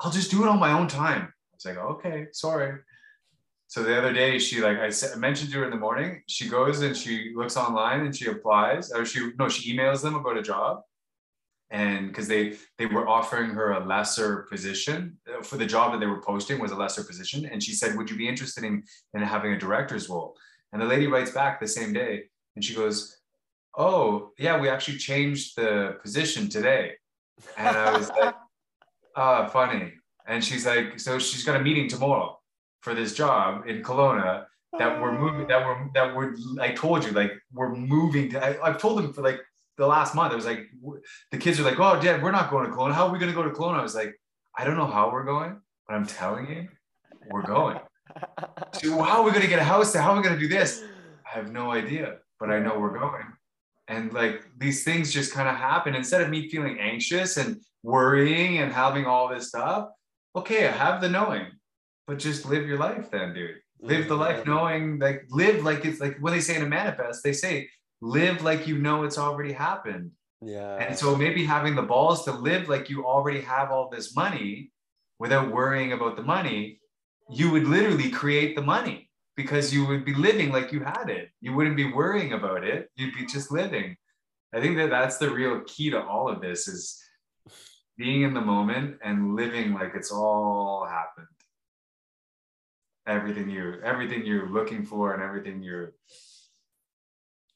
Speaker 2: I'll just do it on my own time. I was like, okay, sorry. So the other day, she like I said, mentioned to her in the morning. She goes and she looks online and she applies, or she no, she emails them about a job, and because they they were offering her a lesser position uh, for the job that they were posting was a lesser position, and she said, "Would you be interested in in having a director's role?" And the lady writes back the same day, and she goes, "Oh yeah, we actually changed the position today," and I was like, <laughs> "Ah, oh, funny." And she's like, "So she's got a meeting tomorrow." for this job in Kelowna that we're moving that we're that we're I told you like we're moving to I, have told them for like the last month I was like the kids are like oh dad we're not going to Kelowna. How are we going to go to Kelowna? I was like I don't know how we're going but I'm telling you we're going. <laughs> So how are we going to get a house? How are we going to do this? I have no idea but I know we're going. And like these things just kind of happen. Instead of me feeling anxious and worrying and having all this stuff okay I have the knowing but just live your life then, dude. Live the life mm-hmm. knowing like live like it's like when they say in a manifest, they say live like you know it's already happened.
Speaker 3: Yeah.
Speaker 2: And so maybe having the balls to live like you already have all this money without worrying about the money, you would literally create the money because you would be living like you had it. You wouldn't be worrying about it. You'd be just living. I think that that's the real key to all of this is being in the moment and living like it's all happened everything you everything you're looking for and everything you're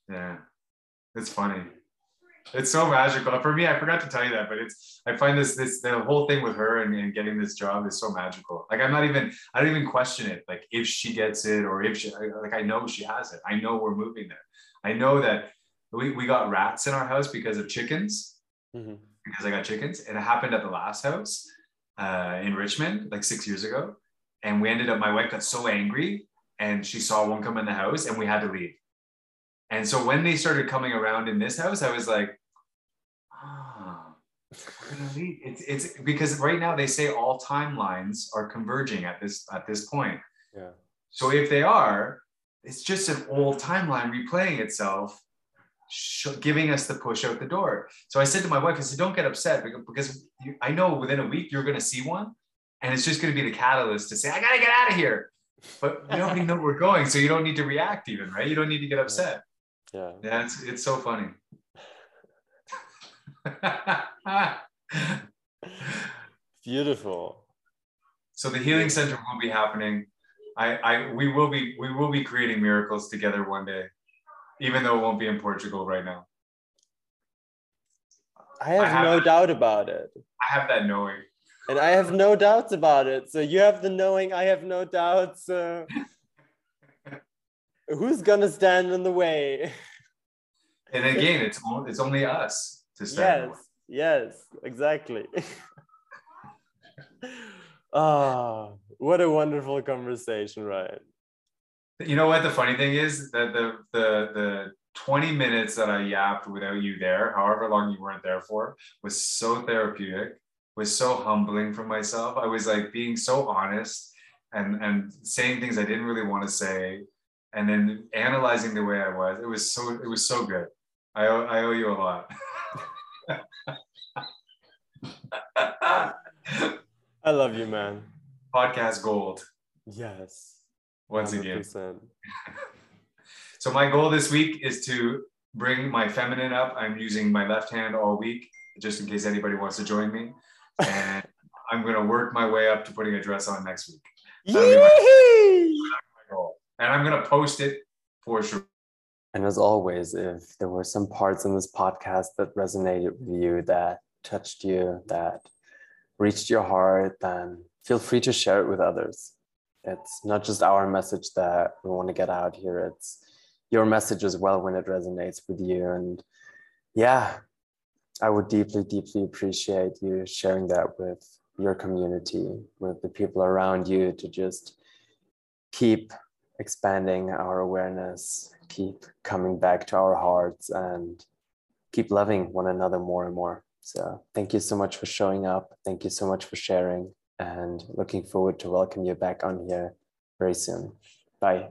Speaker 2: yeah. It's funny. It's so magical. For me i forgot to tell you that but it's i find this this the whole thing with her and, and getting this job is so magical. Like i'm not even i don't even question it. Like if she gets it or if she like i know she has it. I know we're moving there. I know that we, we got rats in our house because of chickens. Mm-hmm. because i got chickens. And it happened at the last house uh, in richmond like six years ago. And we ended up, my wife got so angry and she saw one come in the house and we had to leave. And so when they started coming around in this house, I was like, ah, we're gonna leave. It's, it's because right now they say all timelines are converging at this at this point.
Speaker 3: Yeah.
Speaker 2: So if they are, it's just an old timeline replaying itself, giving us the push out the door. So I said to my wife, I said, don't get upset because you, I know within a week you're going to see one and it's just going to be the catalyst to say, I got to get out of here. But you already know we're going, so you don't need to react even, right? You don't need to get upset.
Speaker 3: Yeah.
Speaker 2: Yeah, it's, it's so funny. <laughs>
Speaker 3: Beautiful.
Speaker 2: So the healing center will be happening. I, I, we will be, we will be creating miracles together one day, even though it won't be in Portugal right now.
Speaker 3: I have, I have no doubt about it.
Speaker 2: I have that knowing
Speaker 3: and I have no doubts about it. So you have the knowing, I have no doubts. Uh... who's gonna stand in the way?
Speaker 2: And again, it's it's only us to stand.
Speaker 3: Yes, yes, exactly. <laughs> Ah, oh, what a wonderful conversation, right?
Speaker 2: You know what the funny thing is that the the the 20 minutes that I yapped without you there, however long you weren't there for, was so therapeutic, was so humbling for myself. I was like being so honest and and saying things I didn't really want to say, and then analyzing the way I was. It was so it was so good. I owe, I owe you a lot.
Speaker 3: I love you, man.
Speaker 2: Podcast gold.
Speaker 3: Yes.
Speaker 2: Once 100%. again. <laughs> so my goal this week is to bring my feminine up. I'm using my left hand all week, just in case anybody wants to join me. <laughs> And I'm going to work my way up to putting a dress on next week. My and I'm going to post it for sure.
Speaker 3: And as always, if there were some parts in this podcast that resonated with you, that touched you, that reached your heart, then feel free to share it with others. It's not just our message that we want to get out here, it's your message as well when it resonates with you. And yeah, I would deeply, deeply appreciate you sharing that with your community, with the people around you to just keep expanding our awareness, keep coming back to our hearts, and keep loving one another more and more. So thank you so much for showing up. Thank you so much for sharing and looking forward to welcome you back on here very soon. Bye.